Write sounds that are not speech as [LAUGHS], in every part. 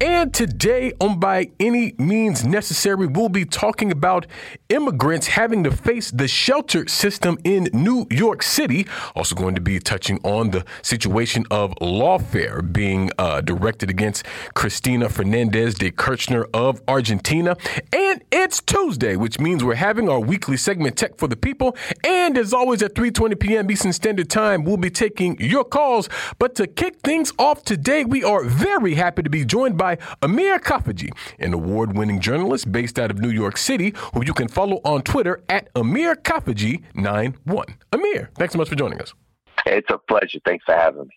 And today, on By Any Means Necessary, we'll be talking about immigrants having to face the shelter system in New York City. Also, going to be touching on the situation of lawfare being uh, directed against Cristina Fernandez de Kirchner of Argentina. And it's Tuesday, which means we're having our weekly segment Tech for the People. And as always, at 3:20 p.m. Eastern Standard Time, we'll be taking your calls. But to kick things off today, we are very happy to be joined by by Amir Khafagy, an award winning journalist based out of New York City, who you can follow on Twitter at Amir Khafagy91. Amir, thanks so much for joining us. It's a pleasure. Thanks for having me.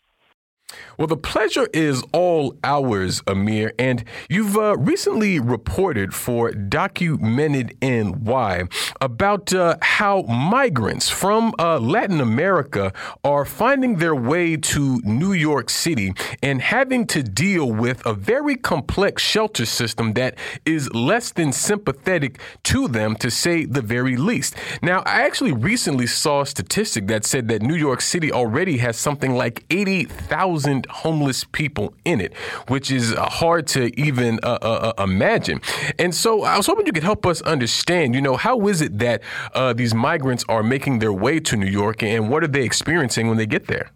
Well, the pleasure is all ours, Amir. And you've uh, recently reported for Documented NY about uh, how migrants from uh, Latin America are finding their way to New York City and having to deal with a very complex shelter system that is less than sympathetic to them, to say the very least. Now, I actually recently saw a statistic that said that New York City already has something like 80,000 thousand homeless people in it, which is uh, hard to even uh, uh, uh, imagine. And so I was hoping you could help us understand, you know, how is it that uh, these migrants are making their way to New York and what are they experiencing when they get there?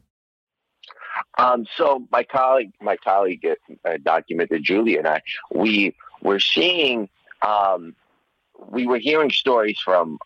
Um, so my colleague, my colleague, uh, documented Julie and I, we were seeing, um, we were hearing stories from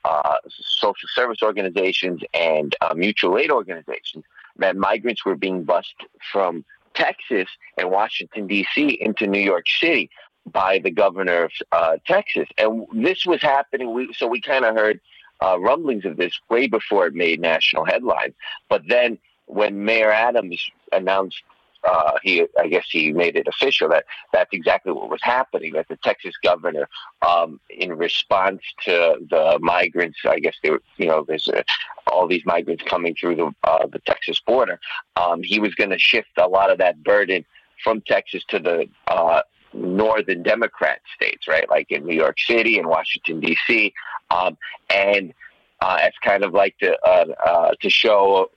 social service organizations and mutual aid organizations that migrants were being bused from Texas and Washington, D.C. into New York City by the governor of uh, Texas. And this was happening. We, so we kind of heard uh, rumblings of this way before it made national headlines. But then when Mayor Adams announced uh, he, I guess he made it official that that's exactly what was happening. That the Texas governor, um, in response to the migrants, I guess there, you know, there's a, all these migrants coming through the uh, the Texas border. Um, he was going to shift a lot of that burden from Texas to the uh, northern Democrat states, right, like in New York City and Washington D.C. Um, and uh, it's kind of like to uh, uh, to show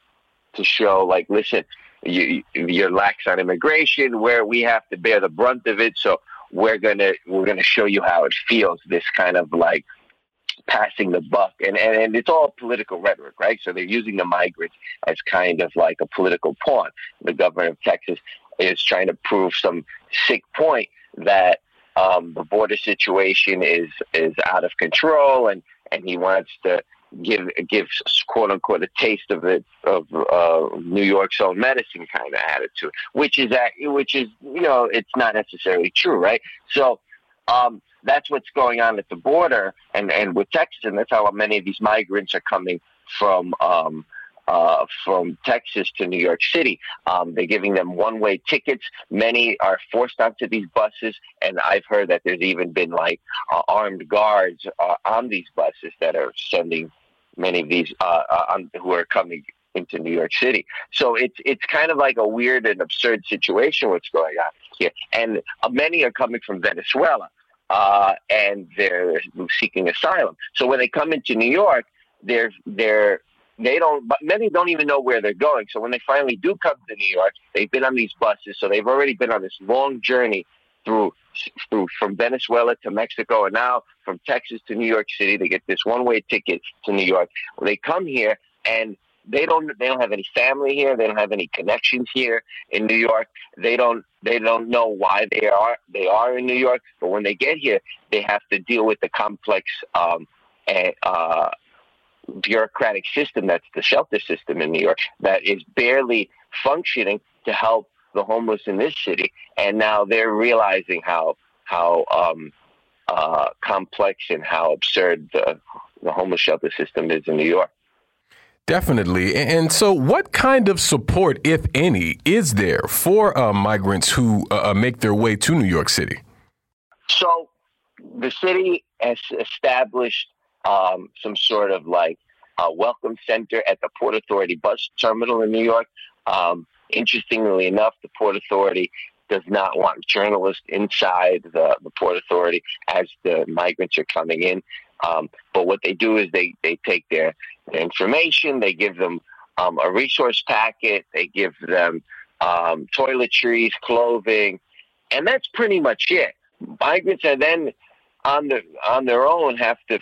to show like, listen, you, you're lax on immigration, where we have to bear the brunt of it. So we're gonna we're gonna show you how it feels. This kind of like passing the buck, and, and and it's all political rhetoric, right? So they're using the migrants as kind of like a political pawn. The governor of Texas is trying to prove some sick point that um, the border situation is is out of control, and and he wants to give give quote unquote a taste of it of uh, New York's own medicine kind of attitude, which is that which is you know it's not necessarily true, right? So um, that's what's going on at the border and and with Texas, and that's how many of these migrants are coming from. Um, uh, from Texas to New York City. Um, they're giving them one way tickets. Many are forced onto these buses, and I've heard that there's even been like uh, armed guards uh, on these buses that are sending many of these uh, uh, who are coming into New York City. So it's it's kind of like a weird and absurd situation what's going on here, and uh, many are coming from Venezuela. Uh, and they're seeking asylum. So when they come into New York, they're they're they don't but many don't even know where they're going so when they finally do come to new york they've been on these buses so they've already been on this long journey through through from Venezuela to Mexico, and now from Texas to New York City. They get this one way ticket to New York. Well, they come here and they don't they don't have any family here. They don't have any connections here in New York. They don't they don't know why they are they are in New York. But when they get here, they have to deal with the complex um, and, uh, bureaucratic system that's the shelter system in New York that is barely functioning to help the homeless in this city, and now they're realizing how how um, uh, complex and how absurd the, the homeless shelter system is in New York. Definitely. And so, what kind of support, if any, is there for uh, migrants who uh, uh, make their way to New York City? So, the city has established um, some sort of like a welcome center at the Port Authority bus terminal in New York. Um, Interestingly enough, the Port Authority does not want journalists inside the, the Port Authority as the migrants are coming in. Um, but what they do is they, they take their, their information, they give them um, a resource packet, they give them um, toiletries, clothing, and that's pretty much it. Migrants are then on the on their own have to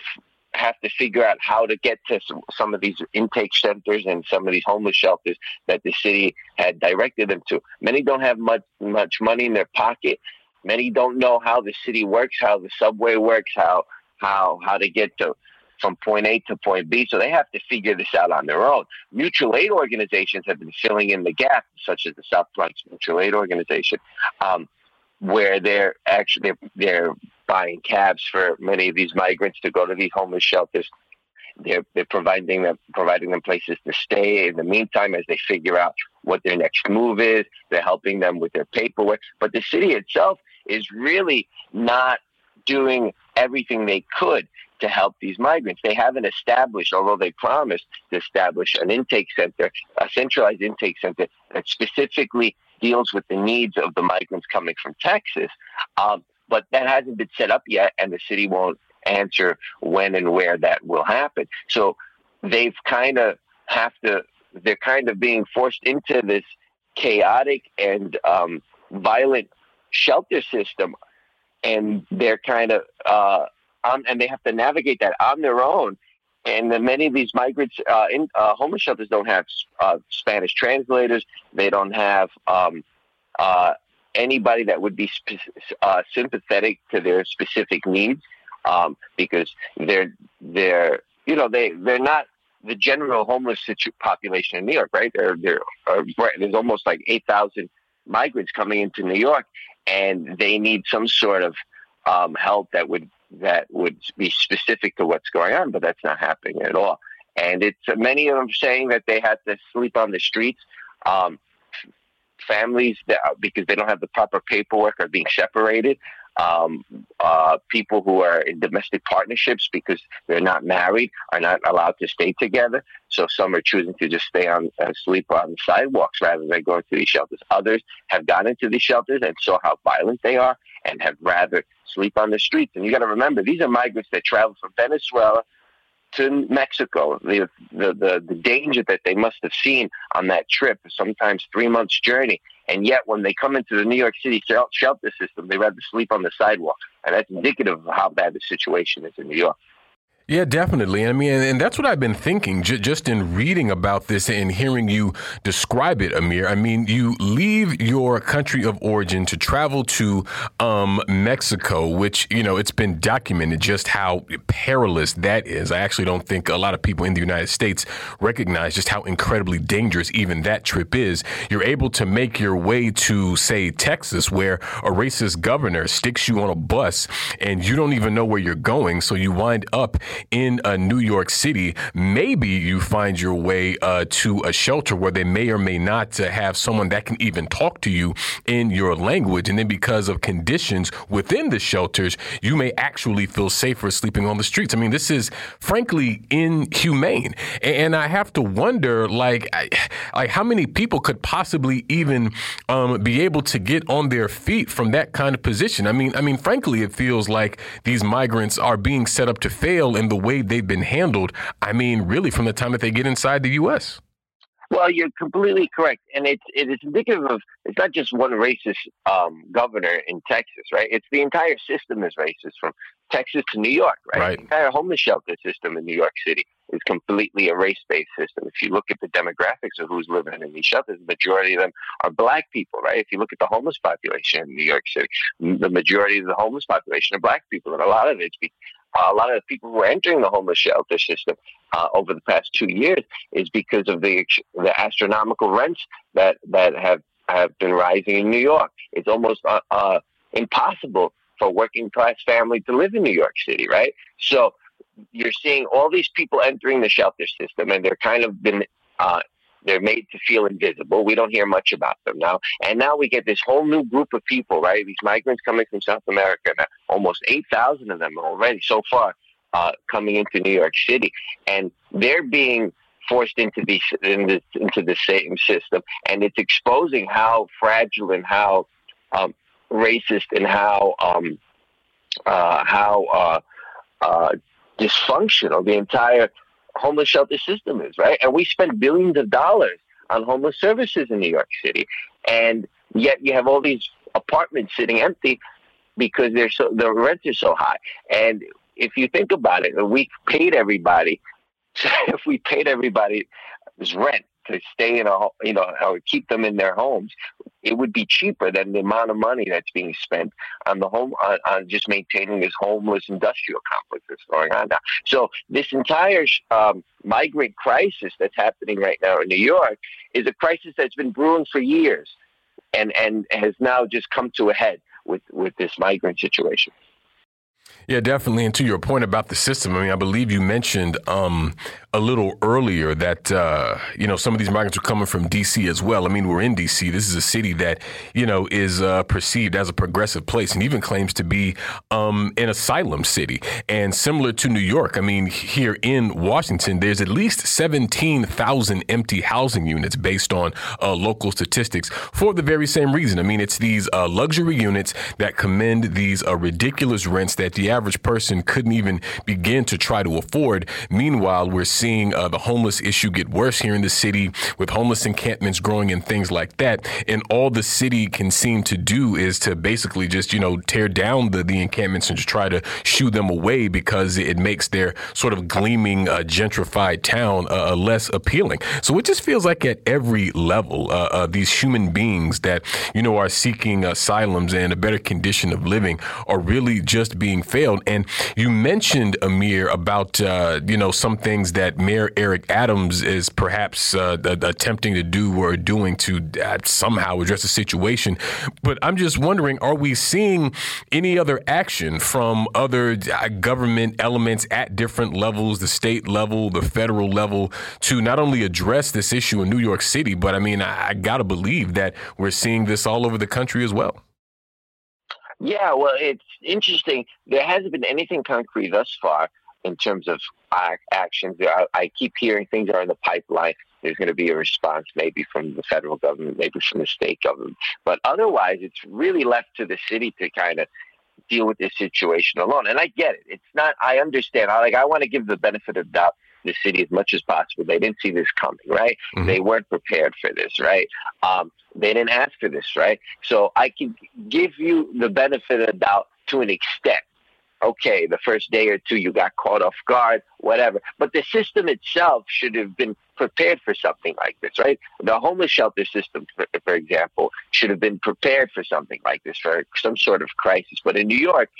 have to figure out how to get to some, some of these intake centers and some of these homeless shelters that the city had directed them to. Many don't have much much money in their pocket. Many don't know how the city works, how the subway works, how how how to get to from point A to point B. So they have to figure this out on their own. Mutual aid organizations have been filling in the gap, such as the South Bronx Mutual Aid Organization, um, where they're actually they're, they're buying cabs for many of these migrants to go to these homeless shelters. They're, they're providing them providing them places to stay in the meantime as they figure out what their next move is. They're helping them with their paperwork. But the city itself is really not doing everything they could to help these migrants. They haven't established, although they promised to establish an intake center, a centralized intake center that specifically deals with the needs of the migrants coming from Texas. Um, but that hasn't been set up yet, and the city won't answer when and where that will happen. So they've kind of have to, they're kind of being forced into this chaotic and um, violent shelter system, and they're kind of, uh, on, and they have to navigate that on their own. And many of these migrants uh, in uh, homeless shelters don't have uh, Spanish translators. They don't have um, uh, anybody that would be uh, sympathetic to their specific needs um, because they're they're you know they they're not the general homeless situ- population in New York, right? There there uh, there's almost like eight thousand migrants coming into New York, and they need some sort of um, help that would that would be specific to what's going on, but that's not happening at all. And it's uh, many of them saying that they had to sleep on the streets. Um, families that because they don't have the proper paperwork are being separated. Um, uh, people who are in domestic partnerships because they're not married are not allowed to stay together. So some are choosing to just stay on uh, sleep on the sidewalks rather than going to these shelters. Others have gone into these shelters and saw how violent they are and have rather sleep on the streets. And you got to remember, these are migrants that travel from Venezuela to Mexico, the, the, the, the danger that they must have seen on that trip, sometimes three months journey. And yet, when they come into the New York City shelter system, they rather sleep on the sidewalk. And that's indicative of how bad the situation is in New York. Yeah, definitely. I mean, and that's what I've been thinking just in reading about this and hearing you describe it, Amir. I mean, you leave your country of origin to travel to um, Mexico, which, you know, it's been documented just how perilous that is. I actually don't think a lot of people in the United States recognize just how incredibly dangerous even that trip is. You're able to make your way to, say, Texas, where a racist governor sticks you on a bus and you don't even know where you're going. So you wind up in uh, New York City, maybe you find your way uh, to a shelter where they may or may not uh, have someone that can even talk to you in your language. And then because of conditions within the shelters, you may actually feel safer sleeping on the streets. I mean, this is frankly inhumane. And I have to wonder, like, like how many people could possibly even um, be able to get on their feet from that kind of position? I mean, I mean, frankly, it feels like these migrants are being set up to fail in the way they've been handled, I mean, really from the time that they get inside the U.S. Well, you're completely correct, and it's it is indicative of it's not just one racist um, governor in Texas, right? It's the entire system is racist from Texas to New York, right? right. The entire homeless shelter system in New York City is completely a race-based system. If you look at the demographics of who's living in these shelters, the majority of them are black people, right? If you look at the homeless population in New York City, the majority of the homeless population are black people, and a lot of it's a lot of the people who are entering the homeless shelter system uh, over the past two years is because of the the astronomical rents that that have have been rising in New York. It's almost uh, uh, impossible for working class family to live in New York City, right? So you're seeing all these people entering the shelter system, and they're kind of been uh, they're made to feel invisible. We don't hear much about them now. And now we get this whole new group of people, right? These migrants coming from South America, now, almost 8,000 of them already so far uh, coming into New York City. And they're being forced into the, in the, into the same system. And it's exposing how fragile and how um, racist and how um, uh, how uh, uh, dysfunctional the entire homeless shelter system is, right? And we spend billions of dollars on homeless services in New York City, and yet you have all these apartments sitting empty because they're so the rents are so high. And if you think about it, we paid everybody. [LAUGHS] if we paid everybody's rent to stay in a you know or keep them in their homes, it would be cheaper than the amount of money that's being spent on the home on, on just maintaining this homeless industrial complex that's going on now. So this entire um, migrant crisis that's happening right now in New York is a crisis that's been brewing for years, and and has now just come to a head with with this migrant situation. Yeah, definitely. And to your point about the system, I mean, I believe you mentioned um, a little earlier that uh, you know some of these migrants are coming from D.C. as well. I mean, we're in D.C. This is a city that you know is uh, perceived as a progressive place, and even claims to be um, an asylum city. And similar to New York, I mean, here in Washington, there's at least seventeen thousand empty housing units based on uh, local statistics for the very same reason. I mean, it's these uh, luxury units that commend these uh, ridiculous rents that the average person couldn't even begin to try to afford. Meanwhile, we're seeing uh, the homeless issue get worse here in the city with homeless encampments growing and things like that. And all the city can seem to do is to basically just, you know, tear down the, the encampments and just try to shoo them away because it makes their sort of gleaming, uh, gentrified town uh, uh less appealing. So it just feels like at every level, uh, uh, these human beings that, you know, are seeking asylums and a better condition of living are really just being failed. And you mentioned Amir about uh, you know some things that Mayor Eric Adams is perhaps uh, attempting to do or doing to uh, somehow address the situation. But I'm just wondering, are we seeing any other action from other uh, government elements at different levels, the state level, the federal level, to not only address this issue in New York City, but I mean, I, I got to believe that we're seeing this all over the country as well. Yeah, well, it's interesting. There hasn't been anything concrete thus far in terms of actions. I, I keep hearing things are in the pipeline. There's going to be a response, maybe from the federal government, maybe from the state government. But otherwise, it's really left to the city to kind of deal with this situation alone. And I get it. It's not. I understand. I like. I want to give the benefit of doubt the city as much as possible. They didn't see this coming, right? Mm-hmm. They weren't prepared for this, right? Um, they didn't ask for this, right? So I can give you the benefit of the doubt to an extent. Okay, the first day or two you got caught off guard, whatever. But the system itself should have been prepared for something like this, right? The homeless shelter system, for, for example, should have been prepared for something like this, for some sort of crisis. But in New York,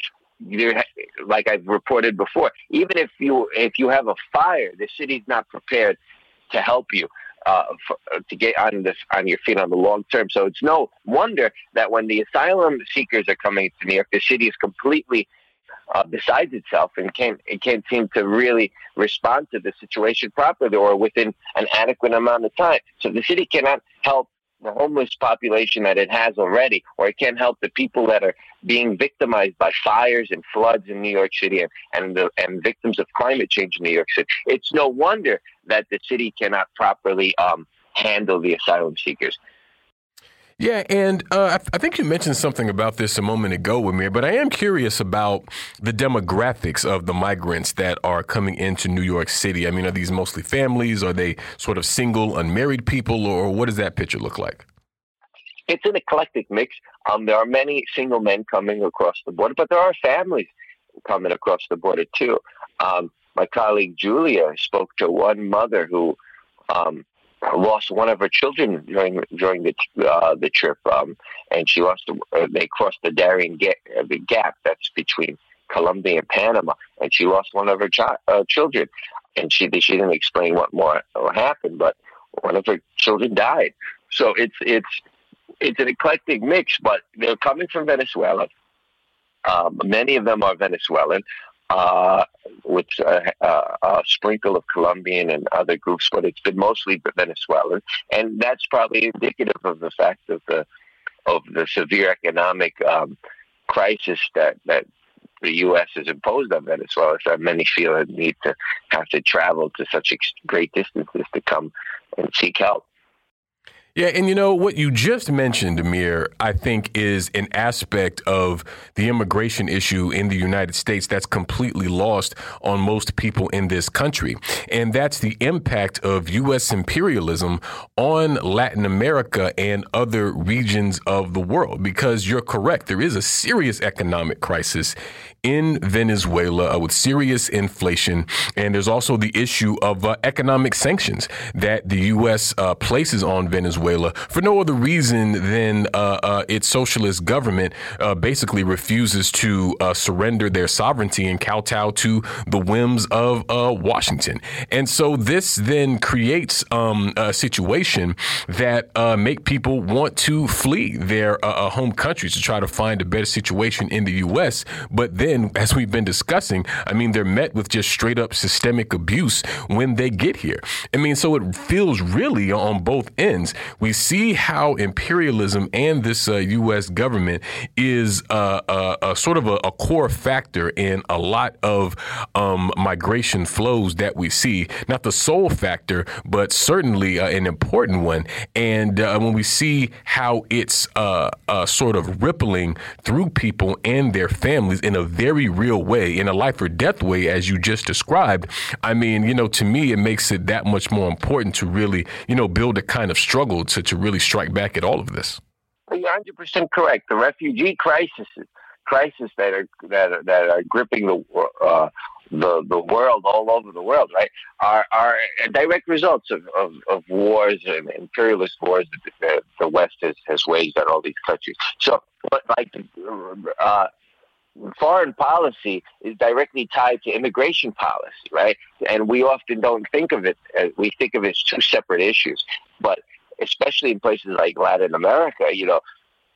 there, like I've reported before, even if you if you have a fire, the city's not prepared to help you uh, to get on this on your feet on the long term. So it's no wonder that when the asylum seekers are coming to New York, the city is completely uh, besides itself and can't it can't seem to really respond to the situation properly or within an adequate amount of time. So the city cannot help the homeless population that it has already, or it can't help the people that are being victimized by fires and floods in New York City and and, the, and victims of climate change in New York City. It's no wonder that the city cannot properly um, handle the asylum seekers. Yeah, and uh, I, think you mentioned something about this a moment ago, Amir, but I am curious about the demographics of the migrants that are coming into New York City. I mean, are these mostly families? Are they sort of single, unmarried people, or what does that picture look like? It's an eclectic mix. Um, there are many single men coming across the border, but there are families coming across the border too. Um, my colleague Julia spoke to one mother who um, lost one of her children during during the uh, the trip, um, and she lost. Uh, they crossed the Darien Gap, uh, the gap that's between Colombia and Panama, and she lost one of her chi- uh, children. And she she didn't explain what more happened, but one of her children died. So it's it's it's an eclectic mix, but they're coming from Venezuela. Um, many of them are Venezuelan uh, with a, a, a, sprinkle of Colombian and other groups, but it's been mostly Venezuelan, and that's probably indicative of the fact of the of the severe economic um, crisis that that the U.S. has imposed on Venezuela. So many feel a need to have to travel to such great distances to come and seek help. Yeah, and you know what you just mentioned, Amir, I think is an aspect of the immigration issue in the United States that's completely lost on most people in this country. And that's the impact of U.S. imperialism on Latin America and other regions of the world. Because you're correct, there is a serious economic crisis in Venezuela uh, with serious inflation. And there's also the issue of uh, economic sanctions that the U.S. Uh, places on Venezuela for no other reason than uh, uh, its socialist government uh, basically refuses to surrender their sovereignty and kowtow to the whims of Washington. And so this then creates um, a situation that make people want to flee their home countries to try to find a better situation in the U.S. But then then, as we've been discussing, I mean, they're met with just straight up systemic abuse when they get here. I mean, so it feels really on both ends. We see how imperialism and this uh, U.S. government is uh, uh, uh, sort of a, a, core factor in a lot of um, migration flows that we see. Not the sole factor, but certainly an important one. And when we see how it's sort of rippling through people and their families in a very real way, in a life or death way, as you just described, I mean, you know, to me, it makes it that much more important to really, you know, build a kind of struggle to, to really strike back at all of this. You're 100% correct. The refugee crisis, crisis that are that are, that are gripping the uh, the the world all over the world, right, are are direct results of, of, of wars and imperialist wars that the, the West has, has waged on all these countries. So, but like uh, foreign policy is directly tied to immigration policy, right? And we often don't think of it, as, we think of it as two separate issues. But especially in places like Latin America, you know,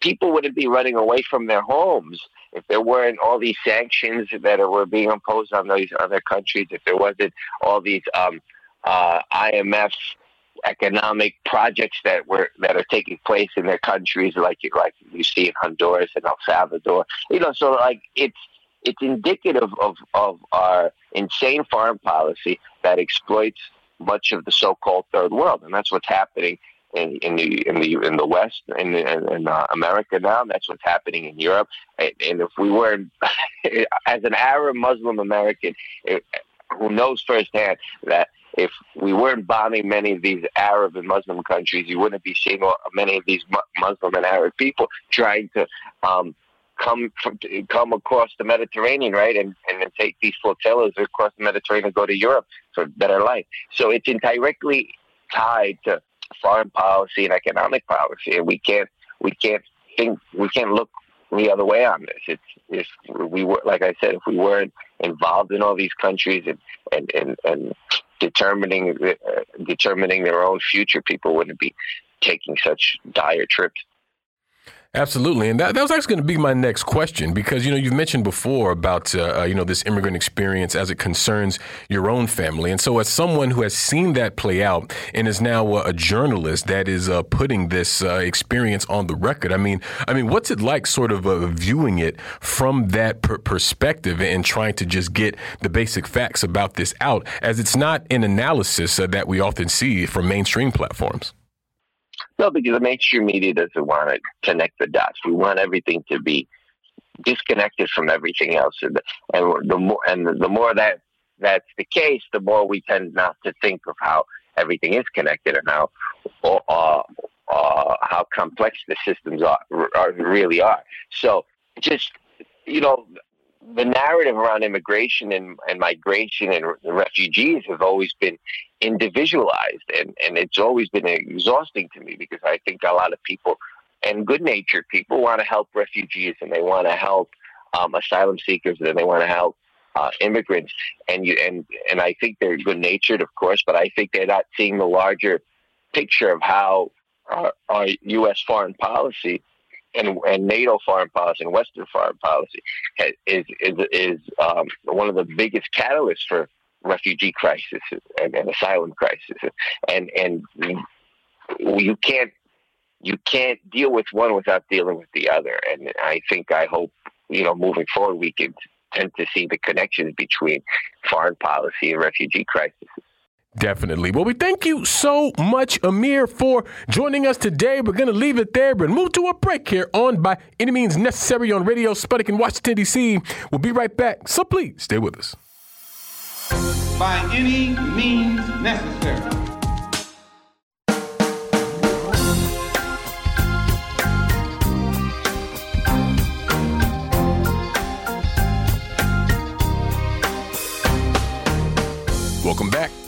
people wouldn't be running away from their homes if there weren't all these sanctions that were being imposed on these other countries, if there wasn't all these um, uh, IMF economic projects that were that are taking place in their countries, like you like you see in Honduras and El Salvador. You know, so like it's it's indicative of of our insane foreign policy that exploits much of the so-called third world, and that's what's happening in, in the in the in the West in, in, in uh, America now. That's what's happening in Europe. And, and if we were, [LAUGHS] as an Arab Muslim American, who knows firsthand that if we weren't bombing many of these Arab and Muslim countries, you wouldn't be seeing many of these Muslim and Arab people trying to um, come from, come across the Mediterranean, right, and and then take these flotillas across the Mediterranean and go to Europe for better life. So it's directly tied to foreign policy and economic policy, and we can't we can't think we can't look the other way on this. It's if we were like I said, if we weren't involved in all these countries and and and, and determining uh, determining their own future, people wouldn't be taking such dire trips. Absolutely, and that, that was actually going to be my next question because you know you've mentioned before about uh, uh, you know this immigrant experience as it concerns your own family, and so as someone who has seen that play out and is now uh, a journalist that is uh, putting this uh, experience on the record, I mean, I mean, what's it like, sort of uh, viewing it from that per- perspective and trying to just get the basic facts about this out, as it's not an analysis that we often see from mainstream platforms. No, because the mainstream media doesn't want to connect the dots. We want everything to be disconnected from everything else, and, and the more and the more that that's the case, the more we tend not to think of how everything is connected and how uh, how complex the systems are, are really are. So, just you know, the narrative around immigration and, and migration and refugees have always been individualized and, and it's always been exhausting to me because I think a lot of people and good natured people want to help refugees and they want to help um, asylum seekers and they want to help uh, immigrants and you and and I think they're good natured of course but I think they're not seeing the larger picture of how our, our U.S. foreign policy and, and NATO foreign policy and Western foreign policy is is is um, one of the biggest catalysts for refugee crisis and, and asylum crisis, and and you can't you can't deal with one without dealing with the other. And I think I hope you know moving forward we can tend to see the connections between foreign policy and refugee crisis. Definitely. Well, we thank you so much, Amir, for joining us today. We're going to leave it there and move to a break here on By Any Means Necessary on Radio Sputnik in Washington, D.C. We'll be right back, so please stay with us. By any means necessary. Welcome back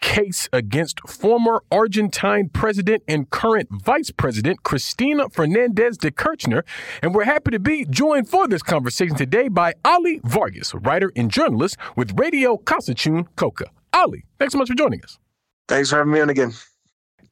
case against former Argentine president and current vice president Cristina Fernandez de Kirchner. And we're happy to be joined for this conversation today by Ollie Vargas, writer and journalist with Radio Kawsachun Coca. Ollie, thanks so much for joining us. Thanks for having me on again.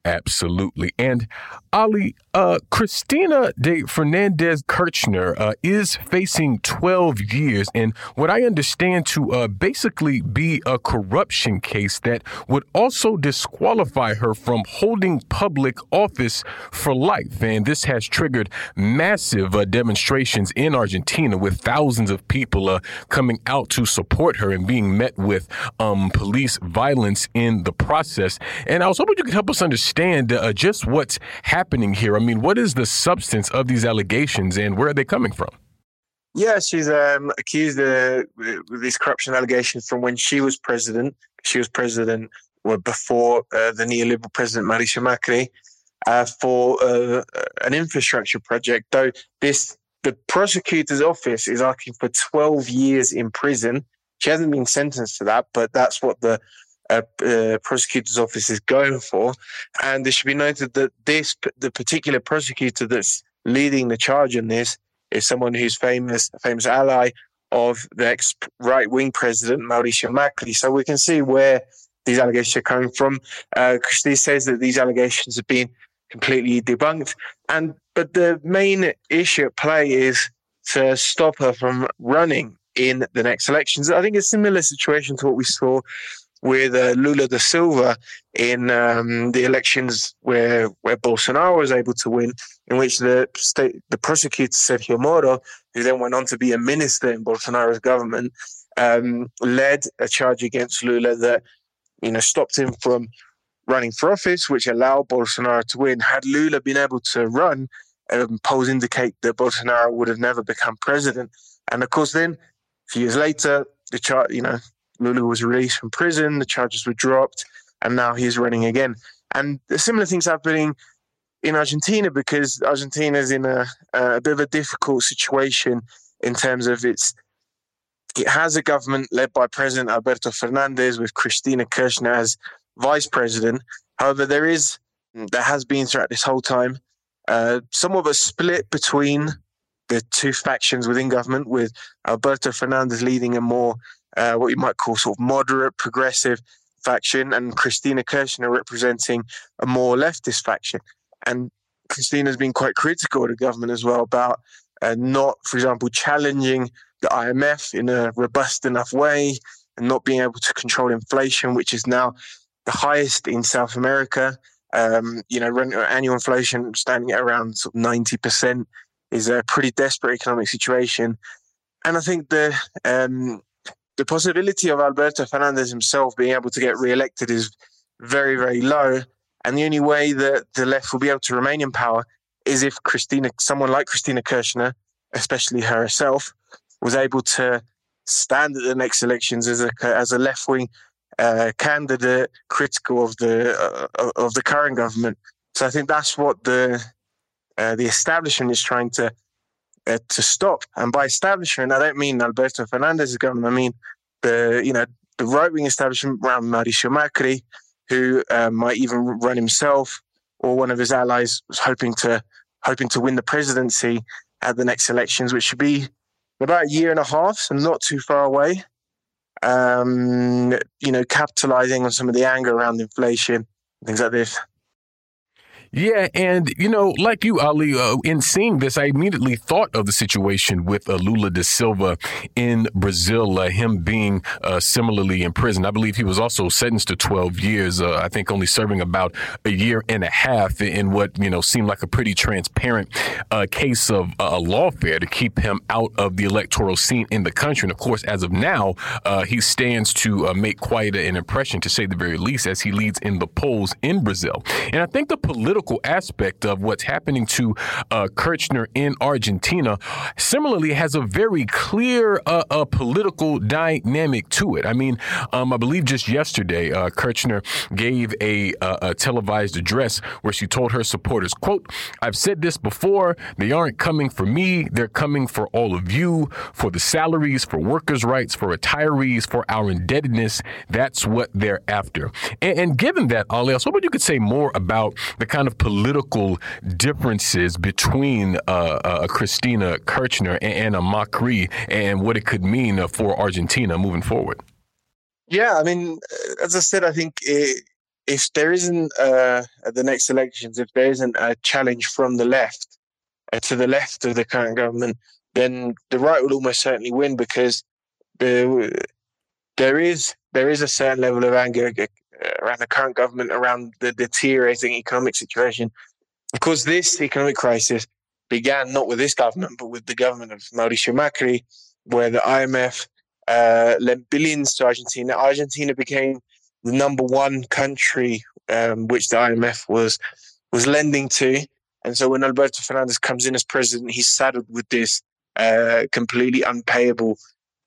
Absolutely. And Ollie, uh, Cristina de Fernandez Kirchner uh, is facing 12 years, and what I understand to uh, basically be a corruption case that would also disqualify her from holding public office for life. And this has triggered massive uh, demonstrations in Argentina with thousands of people uh, coming out to support her and being met with um, police violence in the process. And I was hoping you could help us understand uh, just what's happening here. I mean, what is the substance of these allegations and where are they coming from? Yeah, she's um, accused of uh, these corruption allegations from when she was president. She was president well, before uh, the neoliberal president Mauricio Macri uh, for uh, an infrastructure project. Though this, the prosecutor's office is asking for 12 years in prison. She hasn't been sentenced to that, but that's what the uh, uh, prosecutor's office is going for. And it should be noted that this, the particular prosecutor that's leading the charge in this, is someone who's famous, famous ally of the ex right wing president Mauricio Macri. So we can see where these allegations are coming from. Uh, Christie says that these allegations have been completely debunked, and but the main issue at play is to stop her from running in the next elections. I think a similar situation to what we saw with uh, Lula da Silva in um, the elections where where Bolsonaro was able to win, in which the state the prosecutor Sergio Moro, who then went on to be a minister in Bolsonaro's government, um, led a charge against Lula that you know stopped him from running for office, which allowed Bolsonaro to win. Had Lula been able to run, um, polls indicate that Bolsonaro would have never become president. And of course, then a few years later, the chart, you know, Lula was released from prison, the charges were dropped, and now he's running again. And similar things happening in Argentina because Argentina is in a, a bit of a difficult situation in terms of its. It has a government led by President Alberto Fernandez with Cristina Kirchner as vice president. However, there is there has been throughout this whole time uh, somewhat of a split between the two factions within government, with Alberto Fernandez leading a more uh, what you might call sort of moderate progressive faction, and Cristina Kirchner representing a more leftist faction. And Cristina's been quite critical of the government as well about uh, not, for example, challenging the IMF in a robust enough way and not being able to control inflation, which is now the highest in South America. Um, you know, annual inflation standing at around sort of 90% is a pretty desperate economic situation. And I think the um, the possibility of Alberto Fernandez himself being able to get re-elected is very, very low. And the only way that the left will be able to remain in power is if Cristina, someone like Cristina Kirchner, especially herself, was able to stand at the next elections as a as a left wing uh, candidate critical of the uh, of the current government. So I think that's what the uh, the establishment is trying to uh, to stop. And by establishment, I don't mean Alberto Fernandez's government. I mean the you know the right wing establishment around Mauricio Macri, who uh, might even run himself or one of his allies, hoping to hoping to win the presidency at the next elections, which should be about a year and a half, so not too far away. Um, you know, capitalizing on some of the anger around inflation, things like this. Yeah, and you know, like you, Ollie, uh, in seeing this, I immediately thought of the situation with uh, Lula da Silva in Brazil, uh, him being uh, similarly imprisoned. I believe he was also sentenced to 12 years. Uh, I think only serving about a year and a half in what you know seemed like a pretty transparent uh, case of uh, lawfare to keep him out of the electoral scene in the country. And of course, as of now, he stands to make quite an impression, to say the very least, as he leads in the polls in Brazil. And I think the political political aspect of what's happening to uh, Kirchner in Argentina similarly has a very clear uh, uh, political dynamic to it. I mean, um, I believe just yesterday, uh, Kirchner gave a, a, televised address where she told her supporters, quote, I've said this before, they aren't coming for me, they're coming for all of you, for the salaries, for workers' rights, for retirees, for our indebtedness. That's what they're after. And, and given that, Ollie, I was hoping you could say more about the kind kind of political differences between uh, uh, Cristina Kirchner and Anna Macri and what it could mean for Argentina moving forward? Yeah, I mean, uh, as I said, I think it, if there isn't uh, at the next elections, if there isn't a challenge from the left uh, to the left of the current government, then the right will almost certainly win because there, is there is a certain level of anger uh, around the current government around the deteriorating economic situation. Of course, this economic crisis began not with this government, but with the government of Mauricio Macri, where the IMF uh, lent billions to Argentina. Argentina became the number one country um, which the IMF was was lending to. And so when Alberto Fernandez comes in as president, he's saddled with this uh, completely unpayable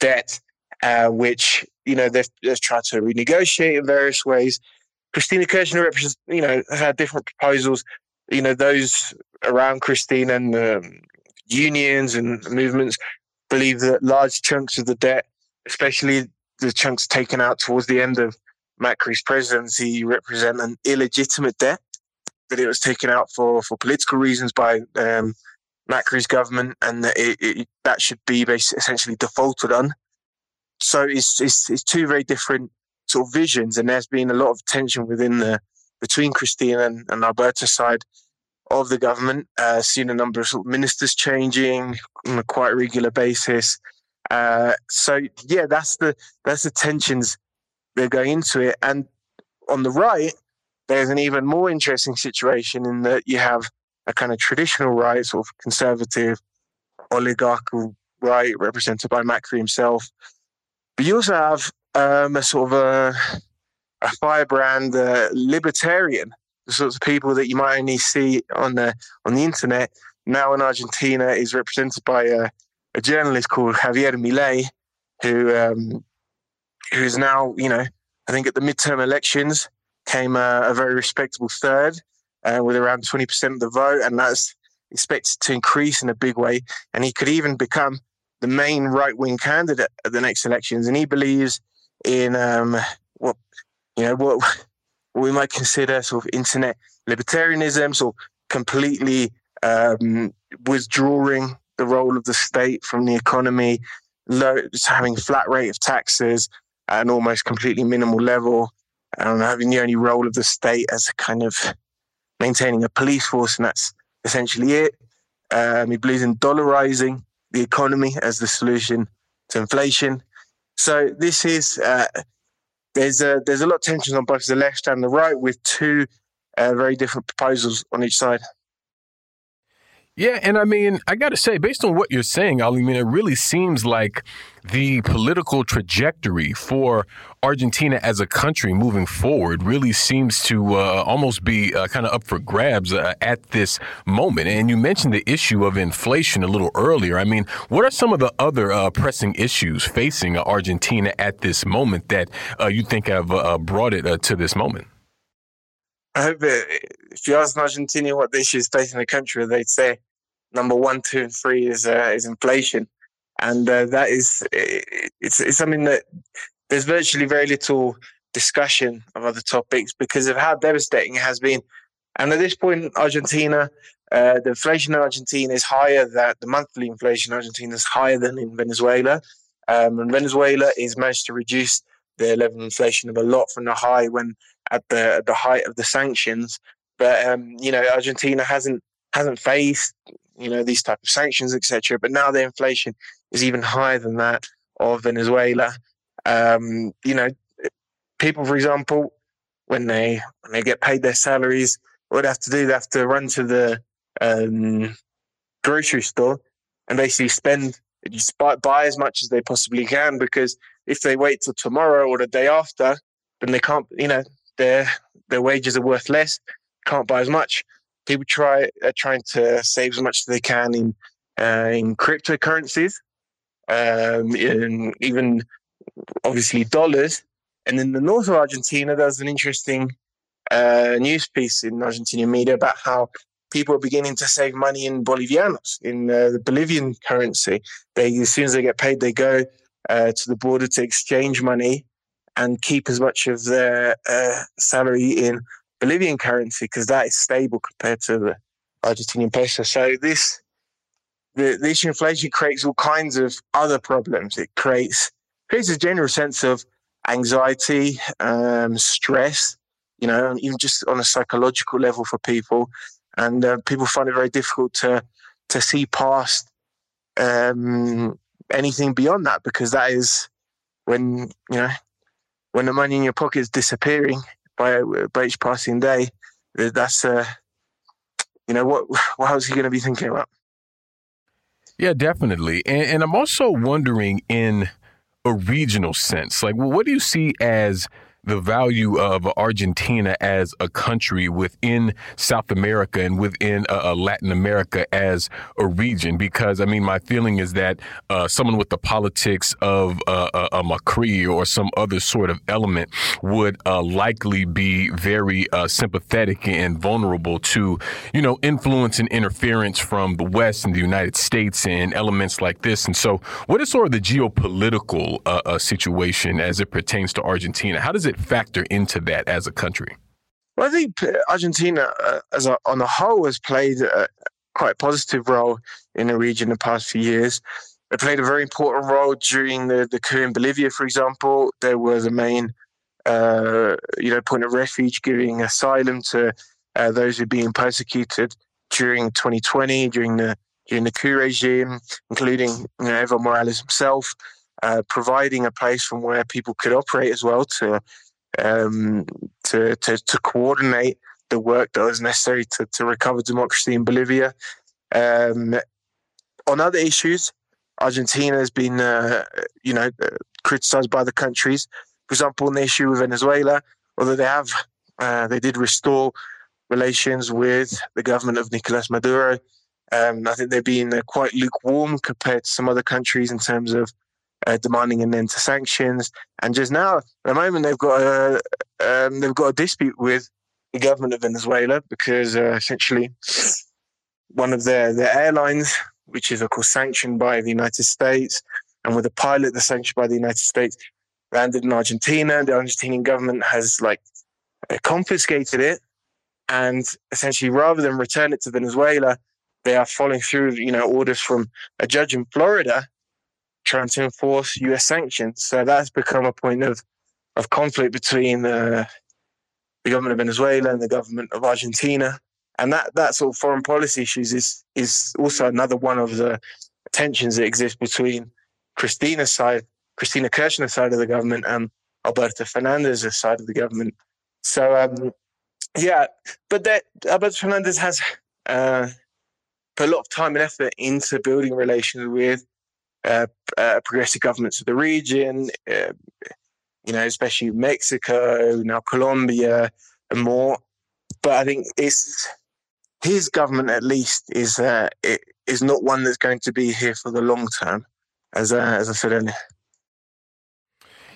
debt, uh, which you know, they've, they've tried to renegotiate in various ways. Cristina Kirchner you know, had different proposals. You know, those around Cristina and um, unions and movements believe that large chunks of the debt, especially the chunks taken out towards the end of Macri's presidency, represent an illegitimate debt that it was taken out for, for political reasons by um, Macri's government, and that it, it, that should be essentially defaulted on so it's, it's, it's two very different sort of visions, and there's been a lot of tension within the between Cristina and, and Alberta's side of the government. Uh, seen a number of, sort of ministers changing on a quite regular basis. Uh, so yeah, that's the that's the tensions they're going into it. And on the right, there's an even more interesting situation in that you have a kind of traditional right, sort of conservative, oligarchical right, represented by Macri himself, you also have um, a sort of a, a firebrand uh, libertarian, the sorts of people that you might only see on the on the internet. Now in Argentina is represented by a, a journalist called Javier Milei, who um, who is now, you know, I think at the midterm elections came a, a very respectable third uh, with around 20% of the vote, and that's expected to increase in a big way. And he could even become the main right wing candidate at the next elections, and he believes in um, what you know what, what [LAUGHS] we might consider sort of internet libertarianism, so completely um, withdrawing the role of the state from the economy, low, having flat rate of taxes at an almost completely minimal level, and having the only role of the state as kind of maintaining a police force, and that's essentially it. Um, he believes in dollarizing the economy as the solution to inflation. So this is uh, there's a there's a lot of tension on both the left and the right with two uh, very different proposals on each side. Yeah, and I mean, I got to say, based on what you're saying, Ollie, I mean, it really seems like the political trajectory for Argentina as a country moving forward really seems to uh, almost be uh, kind of up for grabs uh, at this moment. And you mentioned the issue of inflation a little earlier. I mean, what are some of the other uh, pressing issues facing Argentina at this moment that uh, you think have uh, brought it to this moment? I hope if you ask an Argentinian what the issues facing the country, they'd say number one, two, and three is uh, is inflation, and uh, that is it's it's something that there's virtually very little discussion of other topics because of how devastating it has been. And at this point, Argentina, uh, the inflation in Argentina is higher than the monthly inflation in Argentina is higher than in Venezuela. Um, and Venezuela is managed to reduce the level of inflation of a lot from the high when at the at the height of the sanctions But um, you know, Argentina hasn't hasn't faced you know these type of sanctions, etc. But now the inflation is even higher than that of Venezuela. Um, you know, people, for example, when they when they get paid their salaries, what they have to do, they have to run to the um, grocery store and basically spend just buy, buy as much as they possibly can because if they wait till tomorrow or the day after, then they can't. You know, their their wages are worth less, can't buy as much. People try are trying to save as much as they can in uh, in cryptocurrencies, um, in even obviously dollars. And in the north of Argentina, there's an interesting uh, news piece in Argentinian media about how people are beginning to save money in bolivianos, in uh, the Bolivian currency. They, as soon as they get paid, they go uh, to the border to exchange money and keep as much of their uh, salary in Bolivian currency because that is stable compared to the Argentinian peso. So this the, this inflation creates all kinds of other problems. It creates creates a general sense of anxiety, um, stress, you know, even just on a psychological level for people and uh, people find it very difficult to to see past um, anything beyond that because that is when you know when the money in your pocket is disappearing by by each passing day. That's uh, you know what [LAUGHS] what else are you going to be thinking about? Yeah, definitely, and, and I'm also wondering in a regional sense, like, well, what do you see as the value of Argentina as a country within South America and within uh, uh, Latin America as a region. Because, I mean, my feeling is that uh, someone with the politics of uh, uh a Macri or some other sort of element would uh, likely be very sympathetic and vulnerable to, you know, influence and interference from the West and the United States and elements like this. And so, what is sort of the geopolitical situation as it pertains to Argentina? How does it it factor into that as a country? Well, I think Argentina, uh, as a, on the whole, has played a quite positive role in the region the past few years. They played a very important role during the, the coup in Bolivia, for example. They were the main, uh, you know, point of refuge, giving asylum to uh, those who were being persecuted during 2020, during the during the coup regime, including you know, Evo Morales himself uh, providing a place from where people could operate as well to um, to, to, to coordinate the work that was necessary to, to recover democracy in Bolivia. Um, on other issues, Argentina has been, uh, you know, uh, criticized by the countries. For example, on the issue with Venezuela, although they have, uh, they did restore relations with the government of Nicolas Maduro. Um, I think they've been uh, quite lukewarm compared to some other countries in terms of uh, demanding an end to sanctions. And just now, at the moment, they've got a um, they've got a dispute with the government of Venezuela because uh, essentially one of their their airlines, which is of course sanctioned by the United States, and with a pilot that's sanctioned by the United States, landed in Argentina. The Argentinian government has like uh, confiscated it, and essentially, rather than return it to Venezuela, they are following through, you know, orders from a judge in Florida trying to enforce US sanctions. So that's become a point of, of conflict between uh, the government of Venezuela and the government of Argentina. And that, that sort of foreign policy issues is, is also another one of the tensions that exist between Cristina's side, Cristina Kirchner's side of the government and Alberto Fernandez's side of the government. So, um, yeah, but that Alberto Fernandez has uh, put a lot of time and effort into building relations with uh, uh, progressive governments of the region, uh, you know, especially Mexico, now Colombia, and more. But I think it's his government, at least, is uh, is not one that's going to be here for the long term, as uh, as I said earlier.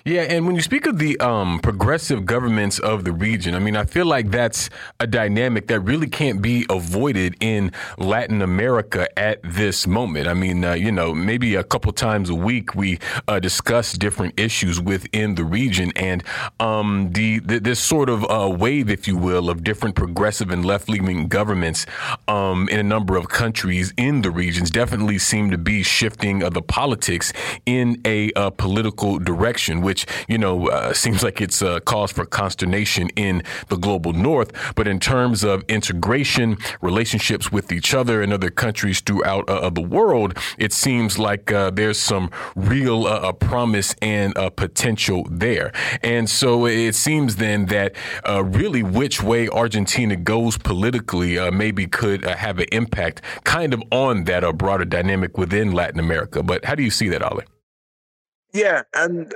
Yeah, and when you speak of the um, progressive governments of the region, I mean, I feel like that's a dynamic that really can't be avoided in Latin America at this moment. I mean, uh, you know, maybe a couple times a week we uh, discuss different issues within the region, and um, the, the, this sort of uh, wave, if you will, of different progressive and left-leaning governments um, in a number of countries in the regions definitely seem to be shifting the politics in a uh, political direction, which which, you know, uh, [LAUGHS] seems like it's a cause for consternation in the global north. But in terms of integration, relationships with each other and other countries throughout uh, the world, it seems like uh, there's some real uh, promise and potential there. And so it seems then that uh, really which way Argentina goes politically maybe could have an impact kind of on that broader dynamic within Latin America. But how do you see that, Ollie? Yeah, and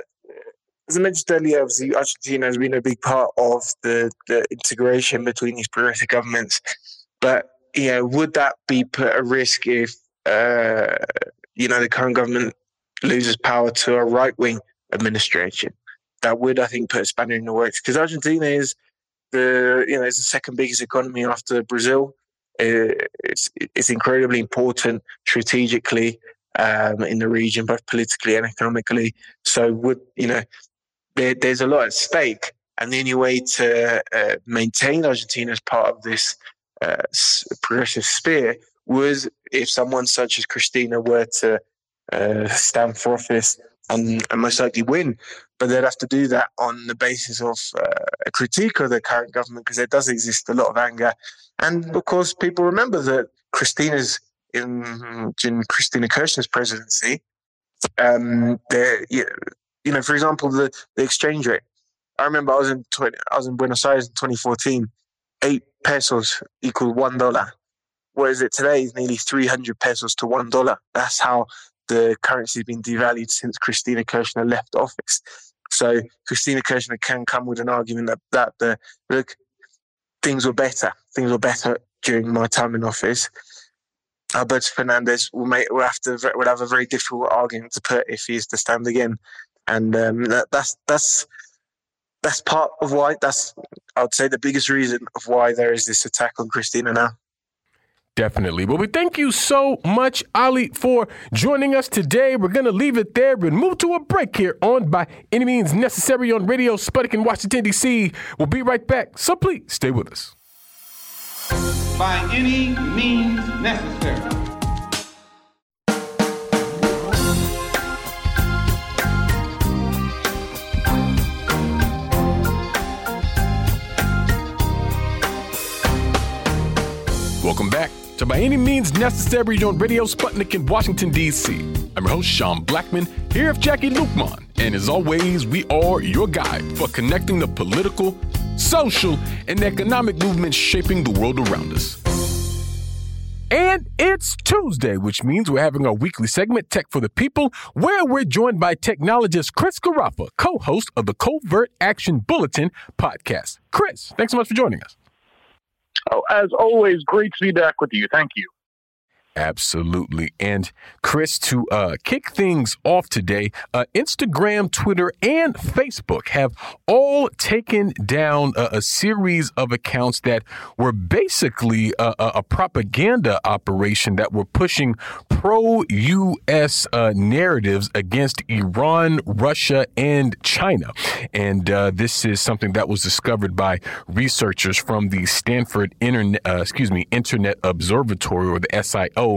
as I mentioned earlier, obviously Argentina has been a big part of the, the integration between these progressive governments. But you know, would that be put at risk if uh, you know the current government loses power to a right wing administration? That would, I think, put a spanner in the works because Argentina is the you know it's the second biggest economy after Brazil. It's it's incredibly important strategically um, in the region, both politically and economically. So, would you know, there, there's a lot at stake, and the only way to uh, maintain Argentina as part of this uh, progressive sphere was if someone such as Cristina were to uh, stand for office and, and, most likely win. But they'd have to do that on the basis of uh, a critique of the current government because there does exist a lot of anger. And of course, people remember that Cristina's in, in Cristina Kirchner's presidency, um, there, you know, for example, the, the exchange rate. I remember I was in 20, I was in Buenos Aires in 2014. Eight pesos equal one dollar. Whereas it today is nearly 300 pesos to one dollar. That's how the currency has been devalued since Cristina Kirchner left office. So Cristina Kirchner can come with an argument that, that the look things were better. Things were better during my time in office. Alberto Fernandez will make will have to will have a very difficult argument to put if he is to stand again, and um, that, that's that's that's part of why that's I would say the biggest reason of why there is this attack on Cristina now. Definitely. Well, we thank you so much, Ollie, for joining us today. We're going to leave it there and move to a break here on By Any Means Necessary on Radio Sputnik in Washington, D.C. We'll be right back, so please stay with us. By any means necessary. Welcome back to By Any Means Necessary on Radio Sputnik in Washington, D.C. I'm your host, Sean Blackmon, here with Jacquie Luqman. And as always, we are your guide for connecting the political, social, and economic movements shaping the world around us. And it's Tuesday, which means we're having our weekly segment, Tech for the People, where we're joined by technologist Chris Garaffa, co host of the CovertAction Bulletin podcast. Chris, thanks so much for joining us. Oh, as always, great to be back with you. Thank you. Absolutely. And Chris, to uh, kick things off today, uh, Instagram, Twitter, and Facebook have all taken down a, a series of accounts that were basically a, a, propaganda operation that were pushing pro US uh, narratives against Iran, Russia, and China. And uh, this is something that was discovered by researchers from the Stanford Internet, uh, excuse me, Internet Observatory or the SIO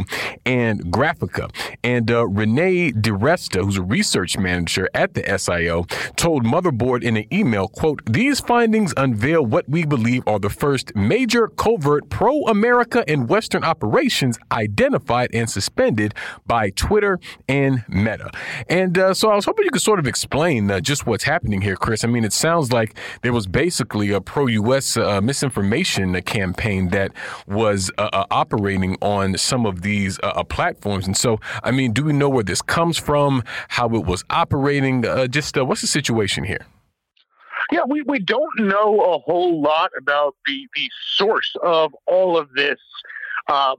and Graphika. And uh, Renee DiResta, who's a research manager at the SIO, told Motherboard in an email, quote, these findings unveil what we believe are the first major covert pro-America and Western operations identified and suspended by Twitter and Meta. And uh, so I was hoping you could sort of explain uh, just what's happening here, Chris. I mean, it sounds like there was basically a pro-U.S. Uh, misinformation campaign that was uh, uh, operating on some of of these uh, uh, platforms. And so, I mean, do we know where this comes from, how it was operating? Uh, just uh, what's the situation here? Yeah, we, we don't know a whole lot about the, the source of all of this uh,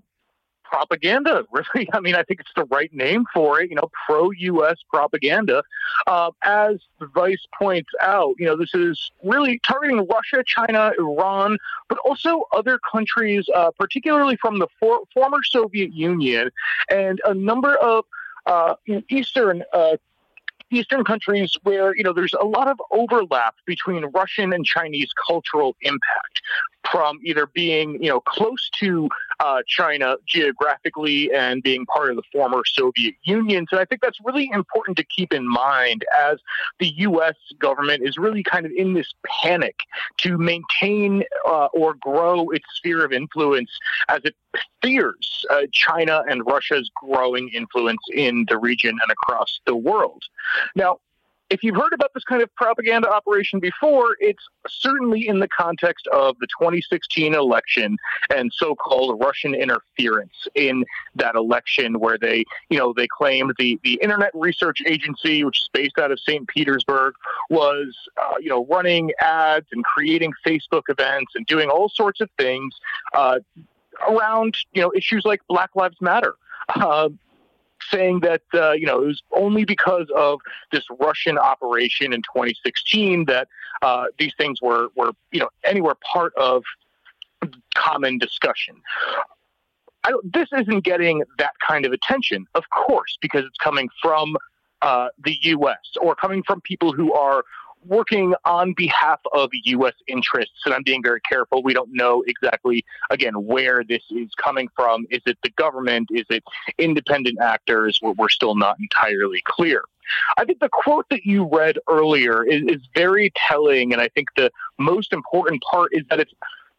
propaganda. [LAUGHS] Really, I mean, I think it's the right name for it. You know, pro-U.S. propaganda. Uh, as the vice points out, you know, this is really targeting Russia, China, Iran, but also other countries, uh, particularly from the for- former Soviet Union, and a number of uh, Eastern uh, Eastern countries where you know there's a lot of overlap between Russian and Chinese cultural impact. From either being, you know, close to uh, China geographically and being part of the former Soviet Union. So I think that's really important to keep in mind as the U.S. government is really kind of in this panic to maintain uh, or grow its sphere of influence as it fears uh, China and Russia's growing influence in the region and across the world. Now, if you've heard about this kind of propaganda operation before, it's certainly in the context of the 2016 election and so-called Russian interference in that election, where they, you know, they claimed the the Internet Research Agency, which is based out of St. Petersburg, was, uh, you know, running ads and creating Facebook events and doing all sorts of things uh, around, you know, issues like Black Lives Matter. Uh, saying that uh, you know it was only because of this Russian operation in 2016 that uh, these things were were you know anywhere part of common discussion. this isn't getting that kind of attention, of course, because it's coming from uh, the U.S. or coming from people who are working on behalf of U.S. interests, and I'm being very careful. We don't know exactly, again, where this is coming from. Is it the government? Is it independent actors? We're, we're still not entirely clear. I think the quote that you read earlier is, is very telling, and I think the most important part is that it's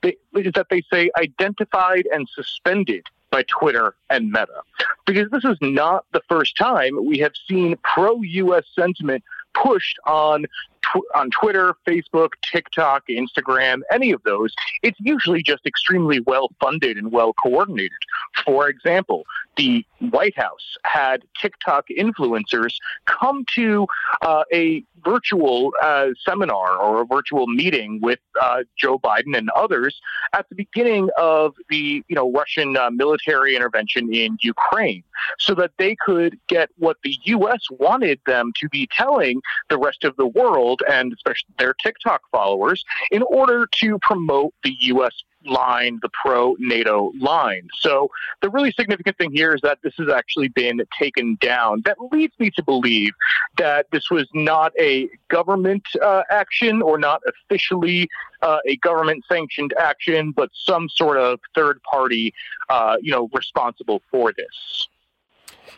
is that they say identified and suspended by Twitter and Meta. Because this is not the first time we have seen pro US sentiment pushed on tw- on Twitter, Facebook, TikTok, Instagram, any of those, it's usually just extremely well funded and well coordinated. For example, the White House had TikTok influencers come to uh, a virtual uh, seminar or a virtual meeting with uh, Joe Biden and others at the beginning of the you know Russian uh, military intervention in Ukraine, so that they could get what the U.S. wanted them to be telling the rest of the world and especially their TikTok followers in order to promote the U.S line, the pro NATO line. So the really significant thing here is that this has actually been taken down. That leads me to believe that this was not a government uh, action or not officially uh, a government sanctioned action, but some sort of third party, uh, you know, responsible for this.